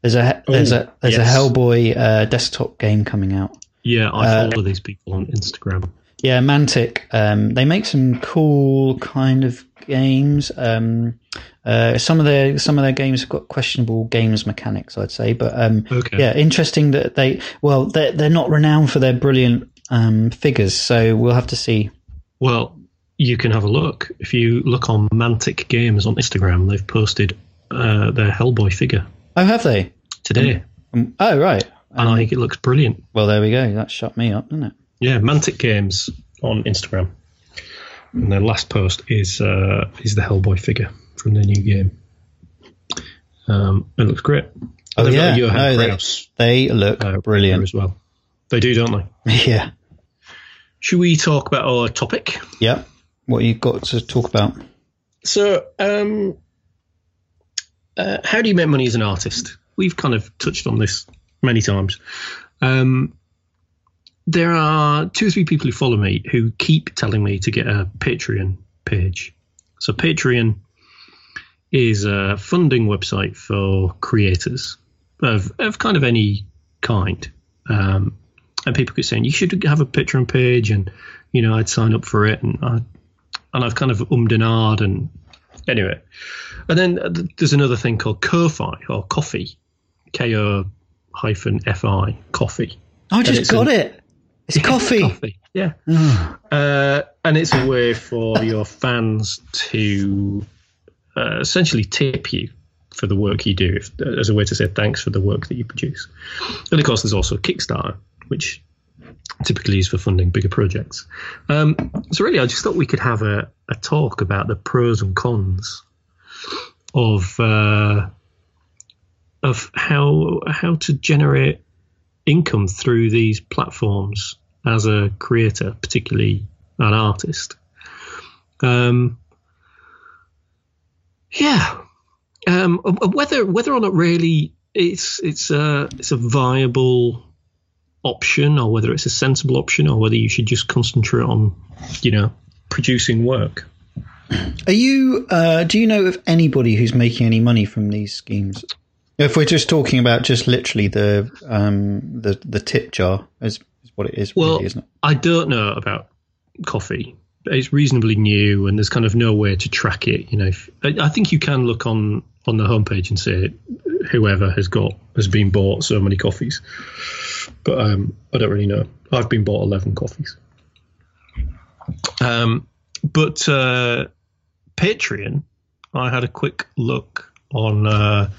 There's a there's Oh, a there's yes. a Hellboy uh, desktop game coming out. Yeah, I Uh, follow these people on Instagram. Yeah, Mantic. Um, they make some cool kind of games. Um, uh, some of their some of their games have got questionable games mechanics, I'd say. But um, Okay. yeah, interesting that they well they're they're not renowned for their brilliant um, figures, so we'll have to see. Well, you can have a look. If you look on Mantic Games on Instagram, they've posted uh, their Hellboy figure Oh, have they? today, Um, oh, right. and I think it looks brilliant. Well, there we go. That shut me up, didn't it? Yeah, Mantic Games on Instagram, and their last post is uh, is the Hellboy figure from their new game. Um, it looks great. Oh, got yeah. No, they- They look uh, brilliant. as well. They do, don't they? yeah. Should we talk about our topic? Yeah. What you've got to talk about? So, um, uh, how do you make money as an artist? We've kind of touched on this many times. Um, there are two or three people who follow me who keep telling me to get a Patreon page. So Patreon is a funding website for creators of, of kind of any kind. Um, and people keep saying you should have a Patreon page, and you know I'd sign up for it, and I, and I've kind of ummed and ahed, and anyway. And then there's another thing called Ko-fi or Coffee, K O hyphen F I, Coffee. I just got an, it. It's coffee. coffee. Yeah. uh, and it's a way for your fans to uh, essentially tip you for the work you do if, as a way to say thanks for the work that you produce. And of course, there's also Kickstarter, which typically is for funding bigger projects. Um, so really, I just thought we could have a, a talk about the pros and cons of uh, of how how to generate income through these platforms as a creator, particularly an artist. Um, yeah, um, whether whether or not really it's it's a it's a viable option, or whether it's a sensible option, or whether you should just concentrate on, you know, producing work. Are you? Uh, do you know of anybody who's making any money from these schemes? If we're just talking about just literally the um, the the tip jar is, is what it is, well, really, isn't it? I don't know about coffee. It's reasonably new, and there's kind of no way to track it. You know, if, I think you can look on on the homepage and say whoever has got has been bought so many coffees, but um, I don't really know. I've been bought eleven coffees. Um, but uh, Patreon, I had a quick look on. Uh,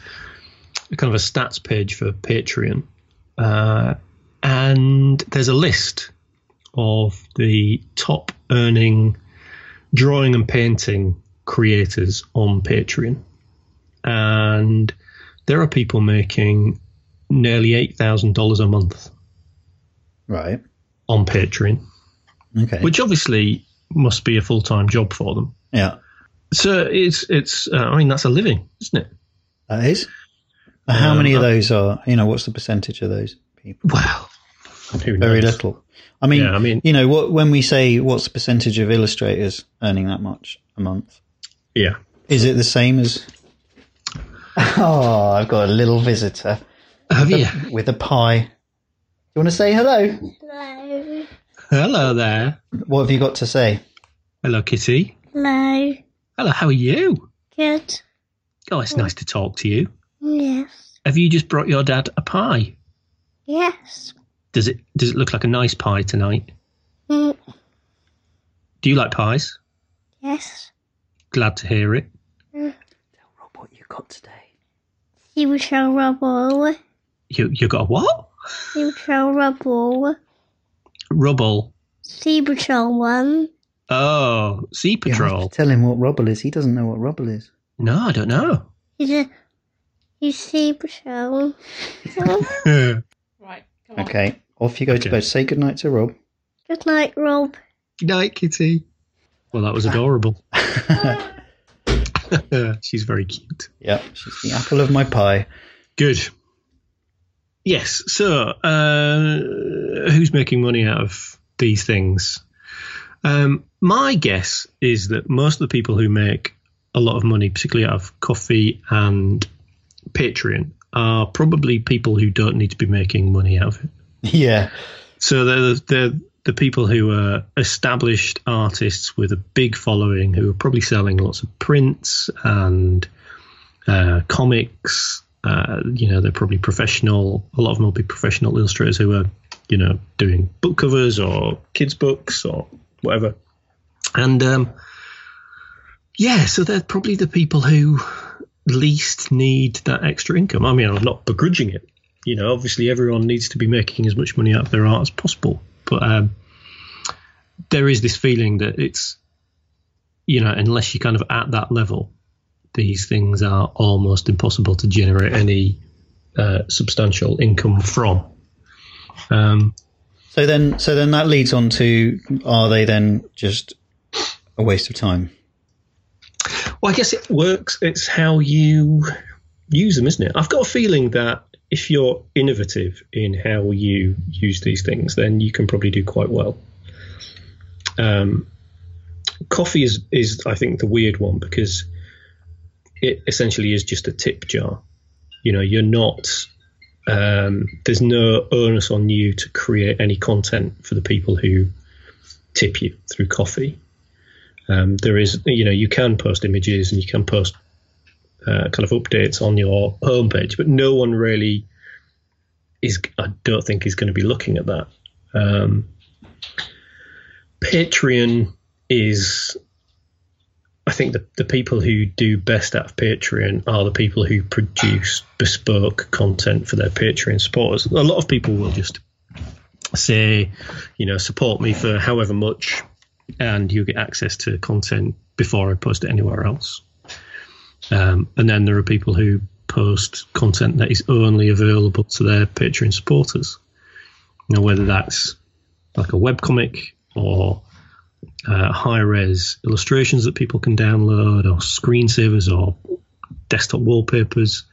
kind of a stats page for Patreon, uh, and there's a list of the top earning drawing and painting creators on Patreon, and there are people making nearly eight thousand dollars a month, right, on Patreon. Okay, which obviously must be a full time job for them. Yeah. So it's it's uh, I mean that's a living, isn't it? That is. How um, many of those are, you know, what's the percentage of those people? Well, very little. I mean, yeah, I mean, you know, what when we say what's the percentage of illustrators earning that much a month? Yeah. Is it the same as? Oh, I've got a little visitor. Have with you? A, with a pie. Do you want to say hello? Hello. Hello there. What have you got to say? Hello, Kitty. Hello. Hello, how are you? Good. Oh, it's nice to talk to you. Yes. Have you just brought your dad a pie? Yes. Does it does it look like a nice pie tonight? Mm. Do you like pies? Yes. Glad to hear it. Mm. Tell Rob what you got today. You shall rubble. You you got a what? You shall rubble. Rubble. Sea Patrol one. Oh, Sea Patrol. tell him what rubble is. He doesn't know what rubble is. No, I don't know. He's a you see, Patrol. right. Okay, off you go okay. to bed. Say good night to Rob. Good night, Rob. Good night, Kitty. Well, that was adorable. she's very cute. Yeah, she's the apple of my pie. Good. Yes. So, uh, who's making money out of these things? Um, my guess is that most of the people who make a lot of money, particularly out of coffee and Patreon are probably people who don't need to be making money out of it. Yeah. So they're, they're the people who are established artists with a big following who are probably selling lots of prints and uh, comics. Uh, you know, they're probably professional. A lot of them will be professional illustrators who are, you know, doing book covers or kids' books or whatever. And um, yeah, so they're probably the people who least need that extra income. I mean, I'm not begrudging it. You know, obviously everyone needs to be making as much money out of their art as possible, but um, there is this feeling that it's, you know, unless you're kind of at that level, these things are almost impossible to generate any uh, substantial income from. Um, so then, so then that leads on to: Are they then just a waste of time? Well, I guess it works. It's how you use them, isn't it? I've got a feeling that if you're innovative in how you use these things, then you can probably do quite well. Um, coffee is is I think the weird one because it essentially is just a tip jar. You know, you're not. Um, there's no onus on you to create any content for the people who tip you through coffee. Um, there is, you know, you can post images and you can post uh, kind of updates on your homepage, but no one really is. I don't think is going to be looking at that. Um, Patreon is I think the, the people who do best out of Patreon are the people who produce bespoke content for their Patreon supporters. A lot of people will just say, you know, support me for however much, and you get access to content before I post it anywhere else. Um, and then there are people who post content that is only available to their Patreon supporters. Now, whether that's like a webcomic or uh, high res illustrations that people can download, or screensavers, or desktop wallpapers,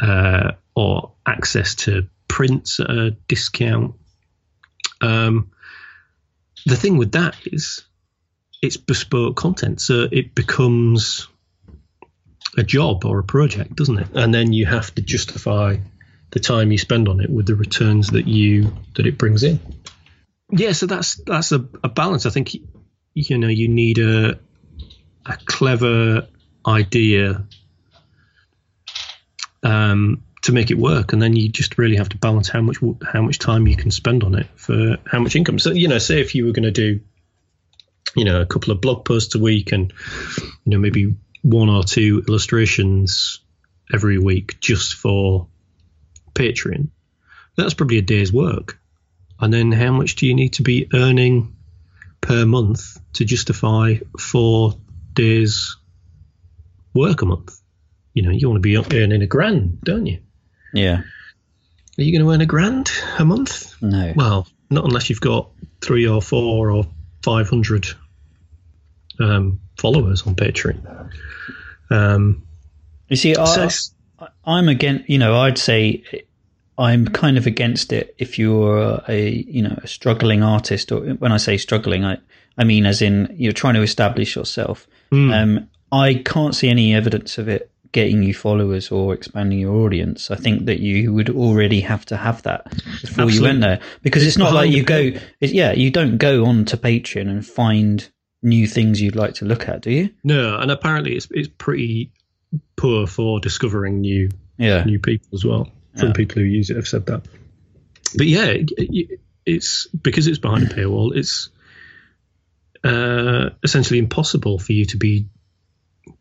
uh, or access to prints at a discount. Um, the thing with that is it's bespoke content, so it becomes a job or a project, doesn't it? And then you have to justify the time you spend on it with the returns that you that it brings in. Yeah, so that's that's a, a balance. I think you know you need a a clever idea um, to make it work, and then you just really have to balance how much how much time you can spend on it for how much income. So you know, say if you were going to do you know a couple of blog posts a week and you know maybe one or two illustrations every week just for Patreon, that's probably a day's work. And then how much do you need to be earning per month to justify four days work a month? You know, you want to be earning a grand, don't you? Yeah. Are you going to earn a grand a month? No. Well, not unless you've got three or four or five hundred um, followers on Patreon. Um, You see, so- I, I'm against. You know, I'd say I'm kind of against it if you're a you know a struggling artist, or when I say struggling, I I mean as in you're trying to establish yourself. Um, I can't see any evidence of it getting you followers or expanding your audience. I think that you would already have to have that before you went there because it's not like you go. Yeah, you don't go on to Patreon and find new things you'd like to look at, do you? no, and apparently it's it's pretty poor for discovering new Yeah. new people as well. From Yeah. people who use it have said that. But yeah, it- it- it's because it's behind a paywall. It's uh, essentially impossible for you to be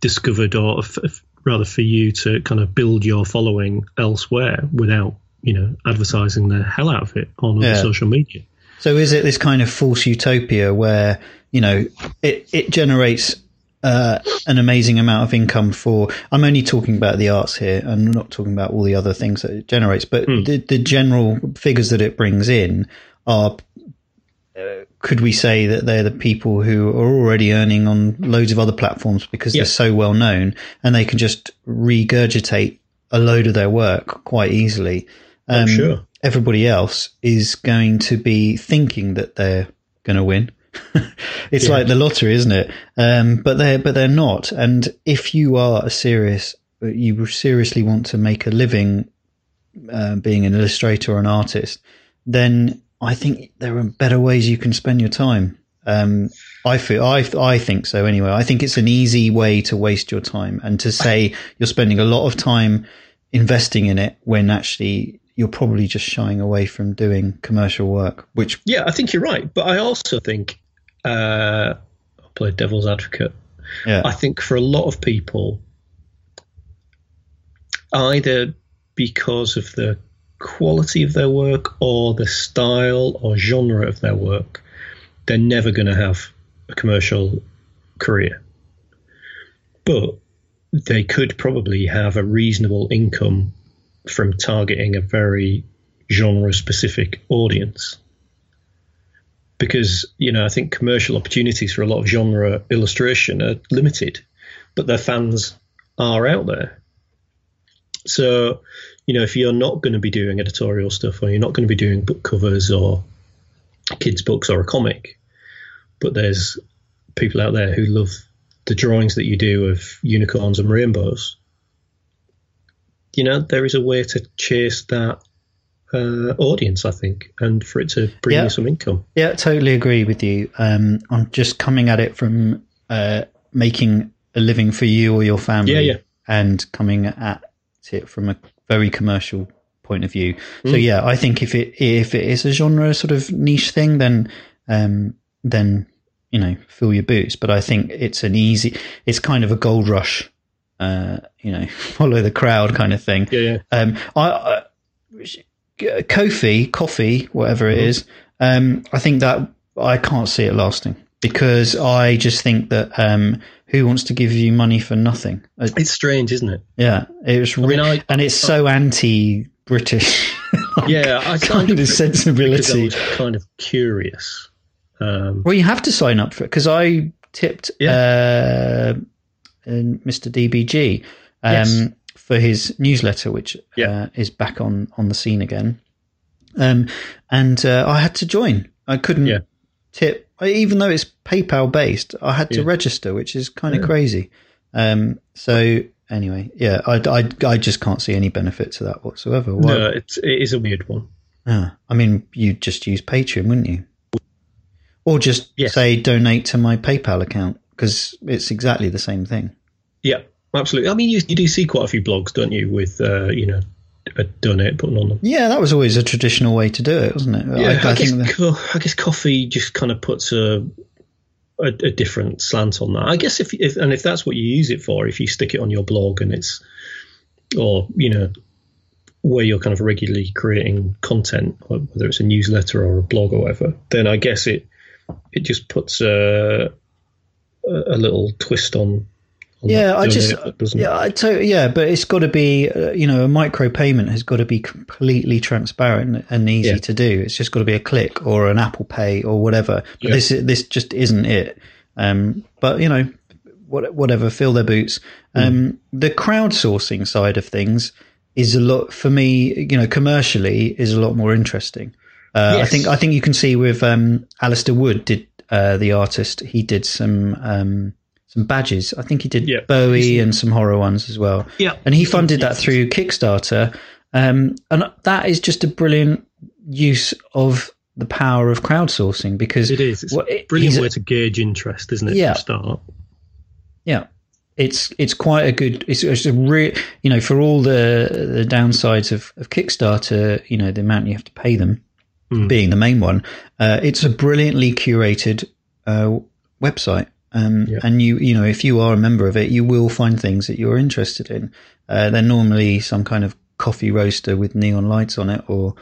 discovered, or f- rather, for you to kind of build your following elsewhere without you know advertising the hell out of it on other Yeah. social media. So is it this kind of false utopia where you know it it generates uh, an amazing amount of income for? I'm only talking about the arts here. I'm not talking about all the other things that it generates, but the, the general figures that it brings in are. Could we say that they're the people who are already earning on loads of other platforms because Yeah. they're so well known and they can just regurgitate a load of their work quite easily? Um, sure. Everybody else is going to be thinking that they're going to win. it's like the lottery, isn't it? Um, but they're but they're not. And if you are a serious, you seriously want to make a living uh, being an illustrator or an artist, then I think there are better ways you can spend your time. Um, I feel I I think so anyway. I think it's an easy way to waste your time and to say you're spending a lot of time investing in it when actually you're probably just shying away from doing commercial work, which Yeah, I think you're right, but I also think uh, I'll play devil's advocate. yeah I think for a lot of people, either because of the quality of their work or the style or genre of their work, they're never going to have a commercial career. But they could probably have a reasonable income from targeting a very genre specific audience. Because, you know, I think commercial opportunities for a lot of genre illustration are limited, but their fans are out there. So, you know, if you're not going to be doing editorial stuff or you're not going to be doing book covers or kids' books or a comic, but there's people out there who love the drawings that you do of unicorns and rainbows, you know, there is a way to chase that uh, audience, I think, and for it to bring Yeah. you some income. Yeah, totally agree with you. Um, I'm just coming at it from uh, making a living for you or your family, Yeah, yeah. and coming at it from a very commercial point of view. So Mm. yeah, I think if it if it is a genre sort of niche thing, then um, then you know fill your boots. But I think it's an easy, it's kind of a gold rush, uh, you know, follow the crowd kind of thing. Yeah, yeah. Um, I, I Kofi, coffee, whatever it is. Um, I think that I can't see it lasting because I just think that um, who wants to give you money for nothing? Uh, It's strange, isn't it? yeah, it was I mean, I- and it's so anti-British. Yeah, I kind of of I sensibility. kind of curious. Um, Well, you have to sign up for it because I tipped uh, in Mr. DBG um, Yes. for his newsletter, which Yeah. uh, is back on, on the scene again. Um, and uh, I had to join. I couldn't Yeah. Tip, even though it's PayPal based. I had to Yeah. register, which is kind of crazy. Um, so anyway, yeah, I, I, I just can't see any benefit to that whatsoever. Why- no, it's it is a weird one. Ah, I mean, you'd just use Patreon, wouldn't you? Or just say donate to my PayPal account because it's exactly the same thing. Yeah, absolutely. I mean, you, you do see quite a few blogs, don't you, with uh, you know a it, putting on them. Yeah, that was always a traditional way to do it, wasn't it? Yeah, I, I, I guess co- I guess coffee just kind of puts a, a a different slant on that. I guess if, if and if that's what you use it for, if you stick it on your blog and it's or you know where you're kind of regularly creating content, whether it's a newsletter or a blog or whatever, then I guess it it just puts a, a little twist on. Yeah, I just yeah, I to, yeah, but it's got to be uh, you know a micro payment has got to be completely transparent and easy Yeah. to do. It's just got to be a click or an Apple Pay or whatever. But Yeah. this this just isn't it. Um, but you know, what, whatever, fill their boots. Um, the crowdsourcing side of things is a lot for me. You know, commercially is a lot more interesting. Uh, I think I think you can see with um, Alistair Wood did uh, the artist. He did some um, some badges. I think he did. Bowie and some horror ones as well. Yeah. and he funded that through Kickstarter. Um, and that is just a brilliant use of the power of crowdsourcing because It is. It's well, a brilliant way to gauge interest, isn't it? Yeah. To start. Yeah, it's it's quite a good. It's, it's a real, you know, for all the the downsides of, of Kickstarter, you know, the amount you have to pay them Mm. being the main one. Uh, it's a brilliantly curated uh, website, um, and you you know, if you are a member of it, you will find things that you're interested in. Uh, they're normally some kind of coffee roaster with neon lights on it, or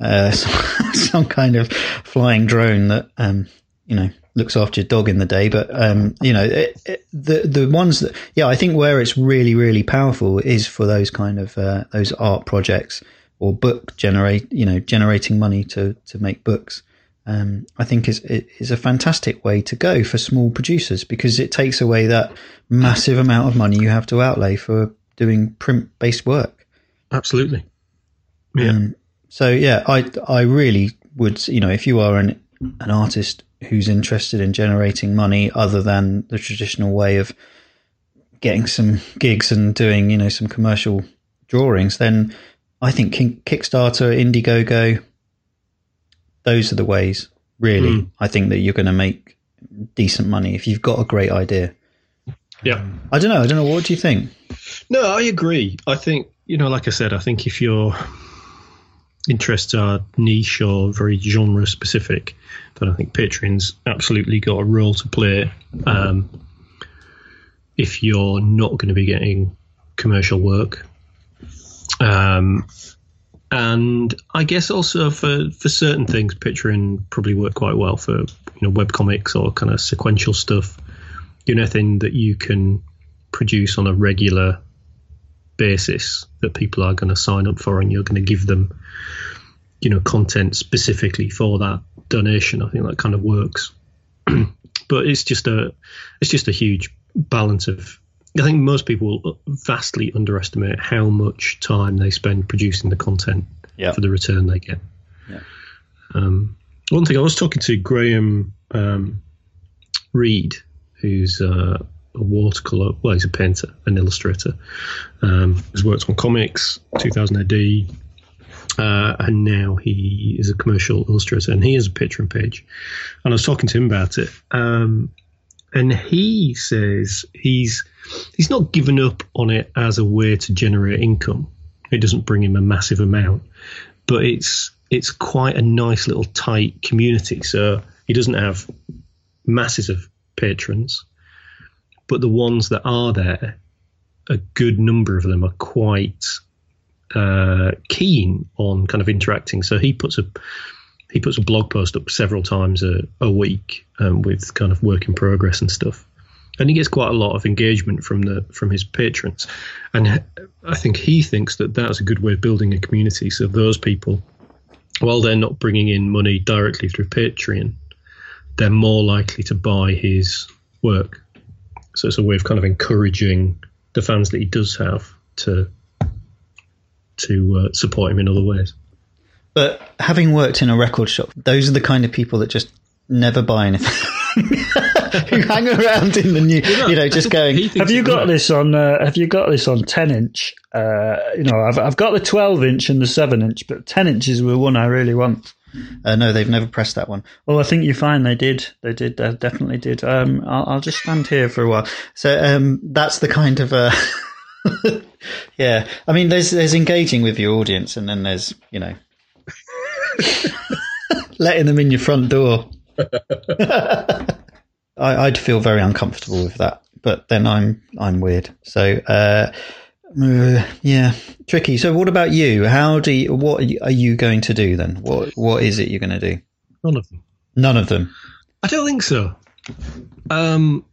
uh, some, some kind of flying drone that um, you know looks after your dog in the day. But um, you know, it, it, the the ones that yeah, I think where it's really really powerful is for those kind of uh, those art projects or book generate you know generating money to to make books. Um, I think is is a fantastic way to go for small producers because it takes away that massive amount of money you have to outlay for doing print based work. Absolutely. Yeah. Um, so yeah, I I really would you know if you are an an artist who's interested in generating money other than the traditional way of getting some gigs and doing you know some commercial drawings, then I think Kickstarter, Indiegogo, those are the ways. Really, Mm. I think that you're going to make decent money if you've got a great idea. Yeah. I don't know. I don't know. What do you think? No, I agree. I think you know, like I said, I think if your interests are niche or very genre specific, then I think Patreon's absolutely got a role to play. Um, if you're not going to be getting commercial work, um, and I guess also for for certain things, Patreon probably work quite well for you know web comics or kind of sequential stuff. You know, anything that you can produce on a regular basis that people are going to sign up for and you're going to give them you know content specifically for that donation i think that kind of works but it's just a it's just a huge balance of I think most people vastly underestimate how much time they spend producing the content Yeah. for the return they get. Yeah. Um, one thing I was talking to Graham um, Reed, who's uh, a watercolor, well, he's a painter, an illustrator, um, has worked on comics, 2000 AD, uh, and now he is a commercial illustrator, and he has a Patreon page. And I was talking to him about it, um, and he says he's he's not given up on it as a way to generate income. It doesn't bring him a massive amount, but it's it's quite a nice little tight community. So he doesn't have masses of patrons, but the ones that are there, a good number of them are quite uh, keen on kind of interacting. So he puts a he puts a blog post up several times a, a week um, with kind of work in progress and stuff, and he gets quite a lot of engagement from the from his patrons, and I think he thinks that that's a good way of building a community. So those people, while they're not bringing in money directly through Patreon, they're more likely to buy his work. So it's a way of kind of encouraging the fans that he does have to to uh, support him in other ways. But having worked in a record shop, those are the kind of people that just never buy anything. Who hang around in the new, you know, just going. Have you got this on? Uh, have you got this on ten inch? Uh, you know, I've I've got the twelve inch and the seven inch, but ten inches were one I really want. Uh, no, they've never pressed that one. Oh, I think you find they did. They did. They definitely did. Um, I'll, I'll just stand here for for a while. So um, that's the kind of uh, yeah. I mean, there's there's engaging with your audience, and then there's you know letting them in your front door. I, I'd feel very uncomfortable with that, but then I'm I'm weird. So uh, uh, yeah, tricky. So what about you? How do you, what are you- going to do then? What what is it you're going to do? None of them. None of them. I don't think so. Um,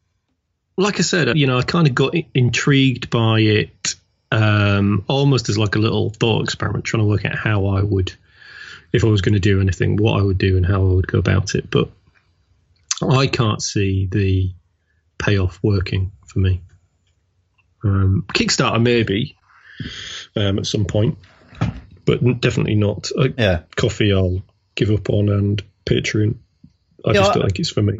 like I said, you know, I kind of got intrigued by it, um, almost as like a little thought experiment, trying to work out how I would, if I was going to do anything, what I would do and how I would go about it. But I can't see the payoff working for me. Um, Kickstarter maybe um, at some point, but definitely not. Uh, Yeah. Coffee, I'll give up on, and Patreon, I Yeah, just I- don't think it's for me.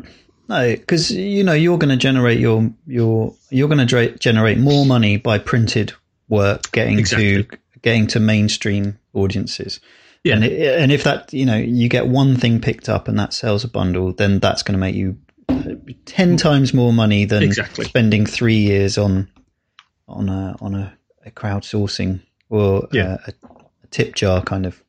No, because you know you're going to generate your your you're going to dra- generate more money by printed work getting Exactly. to getting to mainstream audiences. Yeah. And it, and if that you know you get one thing picked up and that sells a bundle, then that's going to make you uh, ten times more money than Exactly. spending three years on on a on a, a crowdsourcing or Yeah. a, a tip jar kind of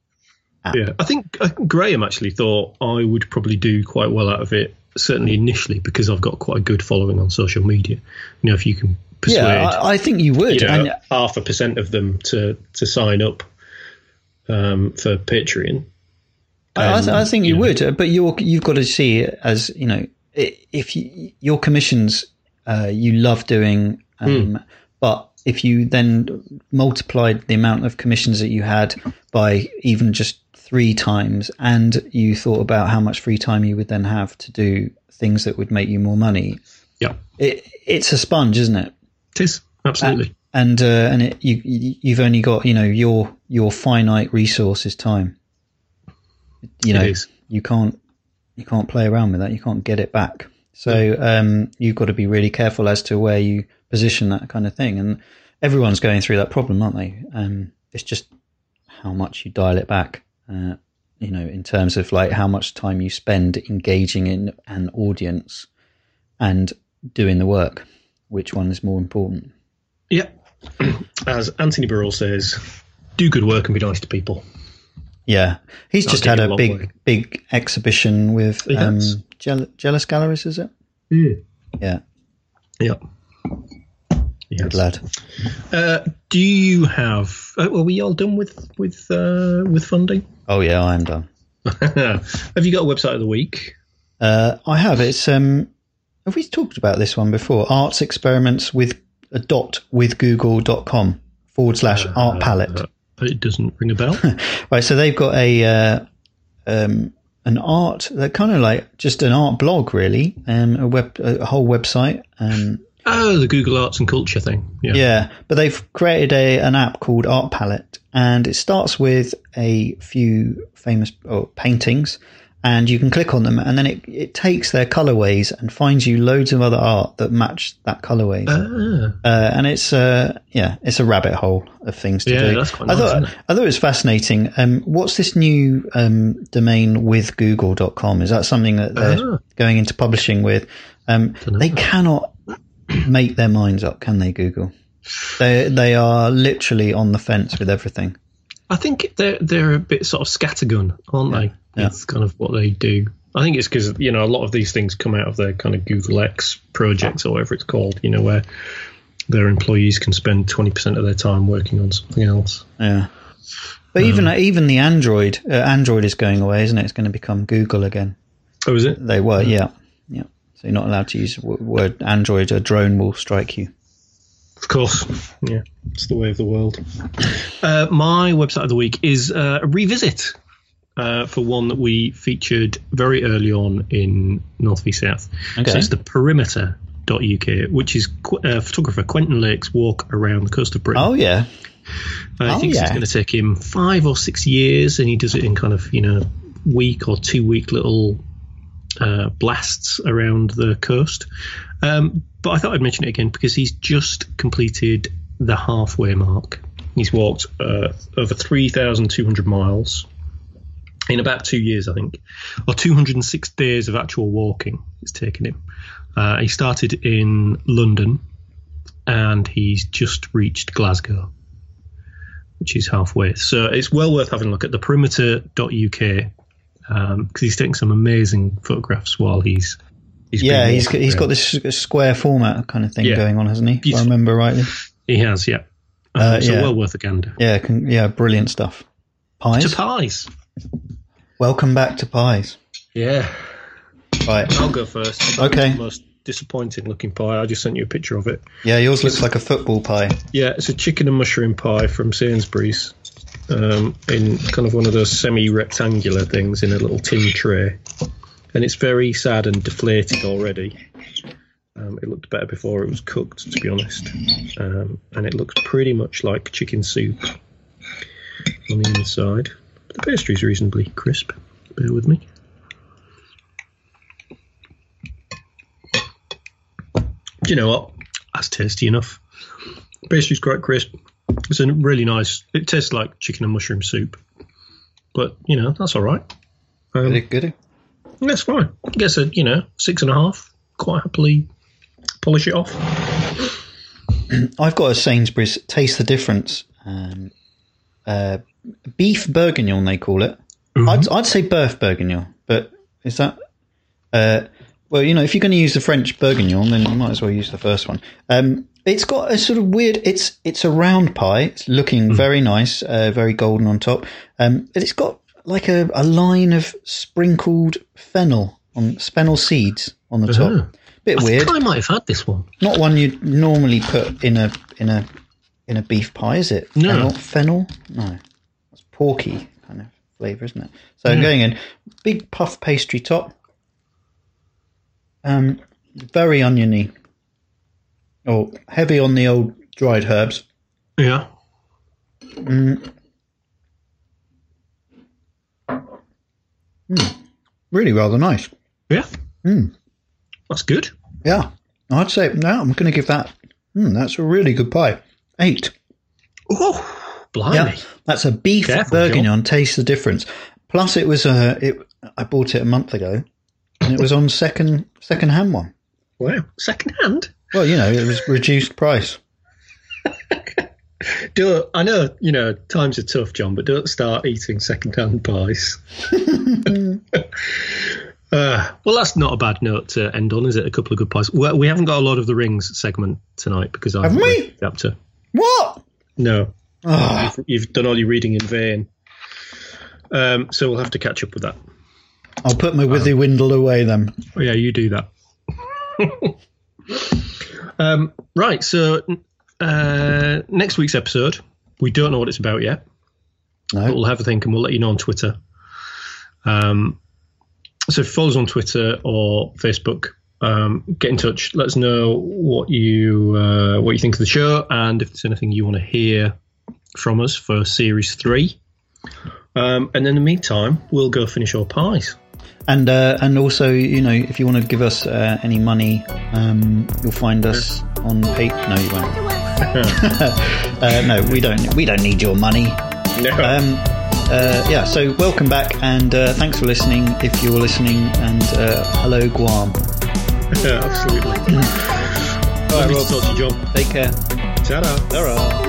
app. Yeah, I think, I think Graham actually thought I would probably do quite well out of it. Certainly initially, because I've got quite a good following on social media. You know, if you can persuade Yeah, I, I think you would. you know, and half a percent of them to to sign up um, for Patreon. I, I, I think you, know, would, uh, but you're you've got to see it as you know, if you, your commissions uh, you love doing, um, but if you then multiplied the amount of commissions that you had by even just three times, and you thought about how much free time you would then have to do things that would make you more money, Yeah, it, it's a sponge, isn't it? it is absolutely. And uh, and it, you you- you've only got you know your your finite resource is time. You know you can't you can't play around with that. You can't get it back. So um, you've got to be really careful as to where you position that kind of thing. And everyone's going through that problem, aren't they? Um, it's just how much you dial it back. Uh, you know, in terms of like how much time you spend engaging in an audience and doing the work. Which one is more important? Yeah, as Anthony Burrill says, do good work and be nice to people. Yeah, he's just had a a big, way. big exhibition with um. Jeal- Jealous Galleries, is it? Yeah, Yeah, yeah. good lad. Uh, do you have? Uh, are we all done with with uh, with funding? Oh yeah, I am done. have you got a website of the week? Uh, I have. It's um, have we talked about this one before? Arts experiments with dot with google.com forward slash art palette. Uh, it doesn't ring a bell. Right, so they've got a uh, um, an art, they're kind of like just an art blog, really, um, a web, a whole website. Um, Oh, the Google Arts and Culture thing. Yeah. Yeah, but they've created a an app called Art Palette, and it starts with a few famous oh, paintings, and you can click on them, and then it, it takes their colorways and finds you loads of other art that match that colorway Ah, Uh, and it's uh, yeah, it's a rabbit hole of things to Yeah, do. that's quite I nice, thought? I thought it was fascinating. Um, what's this new um, domain with Google.com? Is that something that they're Ah. going into publishing with? Um, they cannot make their minds up, can they? Google. They they are literally on the fence with everything. I think they're they're a bit sort of scattergun, aren't they? Yeah. It's kind of what they do. I think it's because you know a lot of these things come out of their kind of Google X projects or whatever it's called. You know where their employees can spend twenty percent of their time working on something else. Yeah. But even even the Android uh, Android is going away, isn't it? It's going to become Google again. Oh, is it? They were, yeah, yeah. So you're not allowed to use w- word Android. A drone will strike you. Of course. Yeah, it's the way of the world. Uh, my website of the week is uh, a revisit uh, for one that we featured very early on in North v South. Okay. So it's the perimeter.uk, which is qu- uh, photographer Quintin Lake's walk around the coast of Britain. Oh yeah, Uh, I Oh, think yeah. it's going to take him five or six years, and he does it in kind of you know week or two week little uh, blasts around the coast. Um, but I thought I'd mention it again because he's just completed the halfway mark. He's walked uh, over three thousand two hundred miles in about two years, I think, or 206 days of actual walking it's taken him. Uh, he started in London and he's just reached Glasgow, which is halfway. So it's well worth having a look at the perimeter.uk because he's taking some amazing photographs while he's. He's yeah. He's he's got this square format kind of thing Yeah. going on, hasn't he? If I remember rightly. He has, yeah. Uh, so yeah. well worth a gander. Yeah, can, yeah, brilliant stuff. Pies. To pies. Welcome back to pies. Yeah. Right. I'll go first. Okay. Most disappointing looking pie. I just sent you a picture of it. Yeah, yours looks like a football pie. Yeah, it's a chicken and mushroom pie from Sainsbury's um, in kind of one of those semi rectangular things in a little tin tray. And it's very sad and deflated already. Um, it looked better before it was cooked, to be honest. Um, and it looks pretty much like chicken soup on the inside. The pastry's reasonably crisp. Bear with me. Do you know what? That's tasty enough. Pastry's quite crisp. It's a really nice. It tastes like chicken and mushroom soup, but you know that's all right. Um, Goody, goody. That's fine. I guess a you know six and a half. Quite happily polish it off. I've got a Sainsbury's Taste the Difference. Um, uh, beef bourguignon, they call it. I'd, I'd say beef bourguignon, but is that? Uh, well, you know, if you're going to use the French bourguignon, then you might as well use the first one. Um, it's got a sort of weird. It's it's a round pie. It's looking very nice, uh, very golden on top. Um, but it's got like a, a line of sprinkled fennel on fennel seeds on the top. Oh. Bit I weird I might have had this one. not one you'd normally put in a in a in a beef pie, is it? No. Fennel? Fennel? No. It's porky kind of flavour, isn't it? So going in, big puff pastry top. Um, very oniony. Oh, heavy on the old dried herbs. Yeah. Really rather nice. Yeah. That's good. Yeah, I'd say no. I'm going to give that. Mm, that's a really good pie. Eight. Oh, blimey. Yeah, that's a beef Careful, bourguignon. Taste the difference. Plus, it was a. It, I bought it a month ago, and it was on second second hand one. Wow. Second hand. Well, you know, it was reduced price. Don't, I know, you know, times are tough, Jon, but don't start eating second-hand pies. uh, well, that's not a bad note to end on, is it? A couple of good pies. Well, we haven't got a lot of the rings segment tonight because I Haven't we? Up to What? no, Oh, you've, you've done all your reading in vain. Um, so we'll have to catch up with that. I'll put my Withywindle away then. Oh, yeah, you do that. um, right. So uh, next week's episode, we don't know what it's about yet. but we'll have a think and we'll let you know on Twitter. Um, so follow us on Twitter or Facebook, um, get in touch. Let us know what you uh, what you think of the show, and if there's anything you want to hear from us for series three. Um, and in the meantime, we'll go finish our pies. And uh, and also, you know, if you want to give us uh, any money, um, you'll find us on pay. No, you won't. uh, no, we don't. We don't need your money. No. Um, uh, yeah. So welcome back, and uh, thanks for listening. If you're listening, and uh, hello Guam. yeah, absolutely. All right, well, talk to you, Jon. Take care. Ta-da. Ta-ra.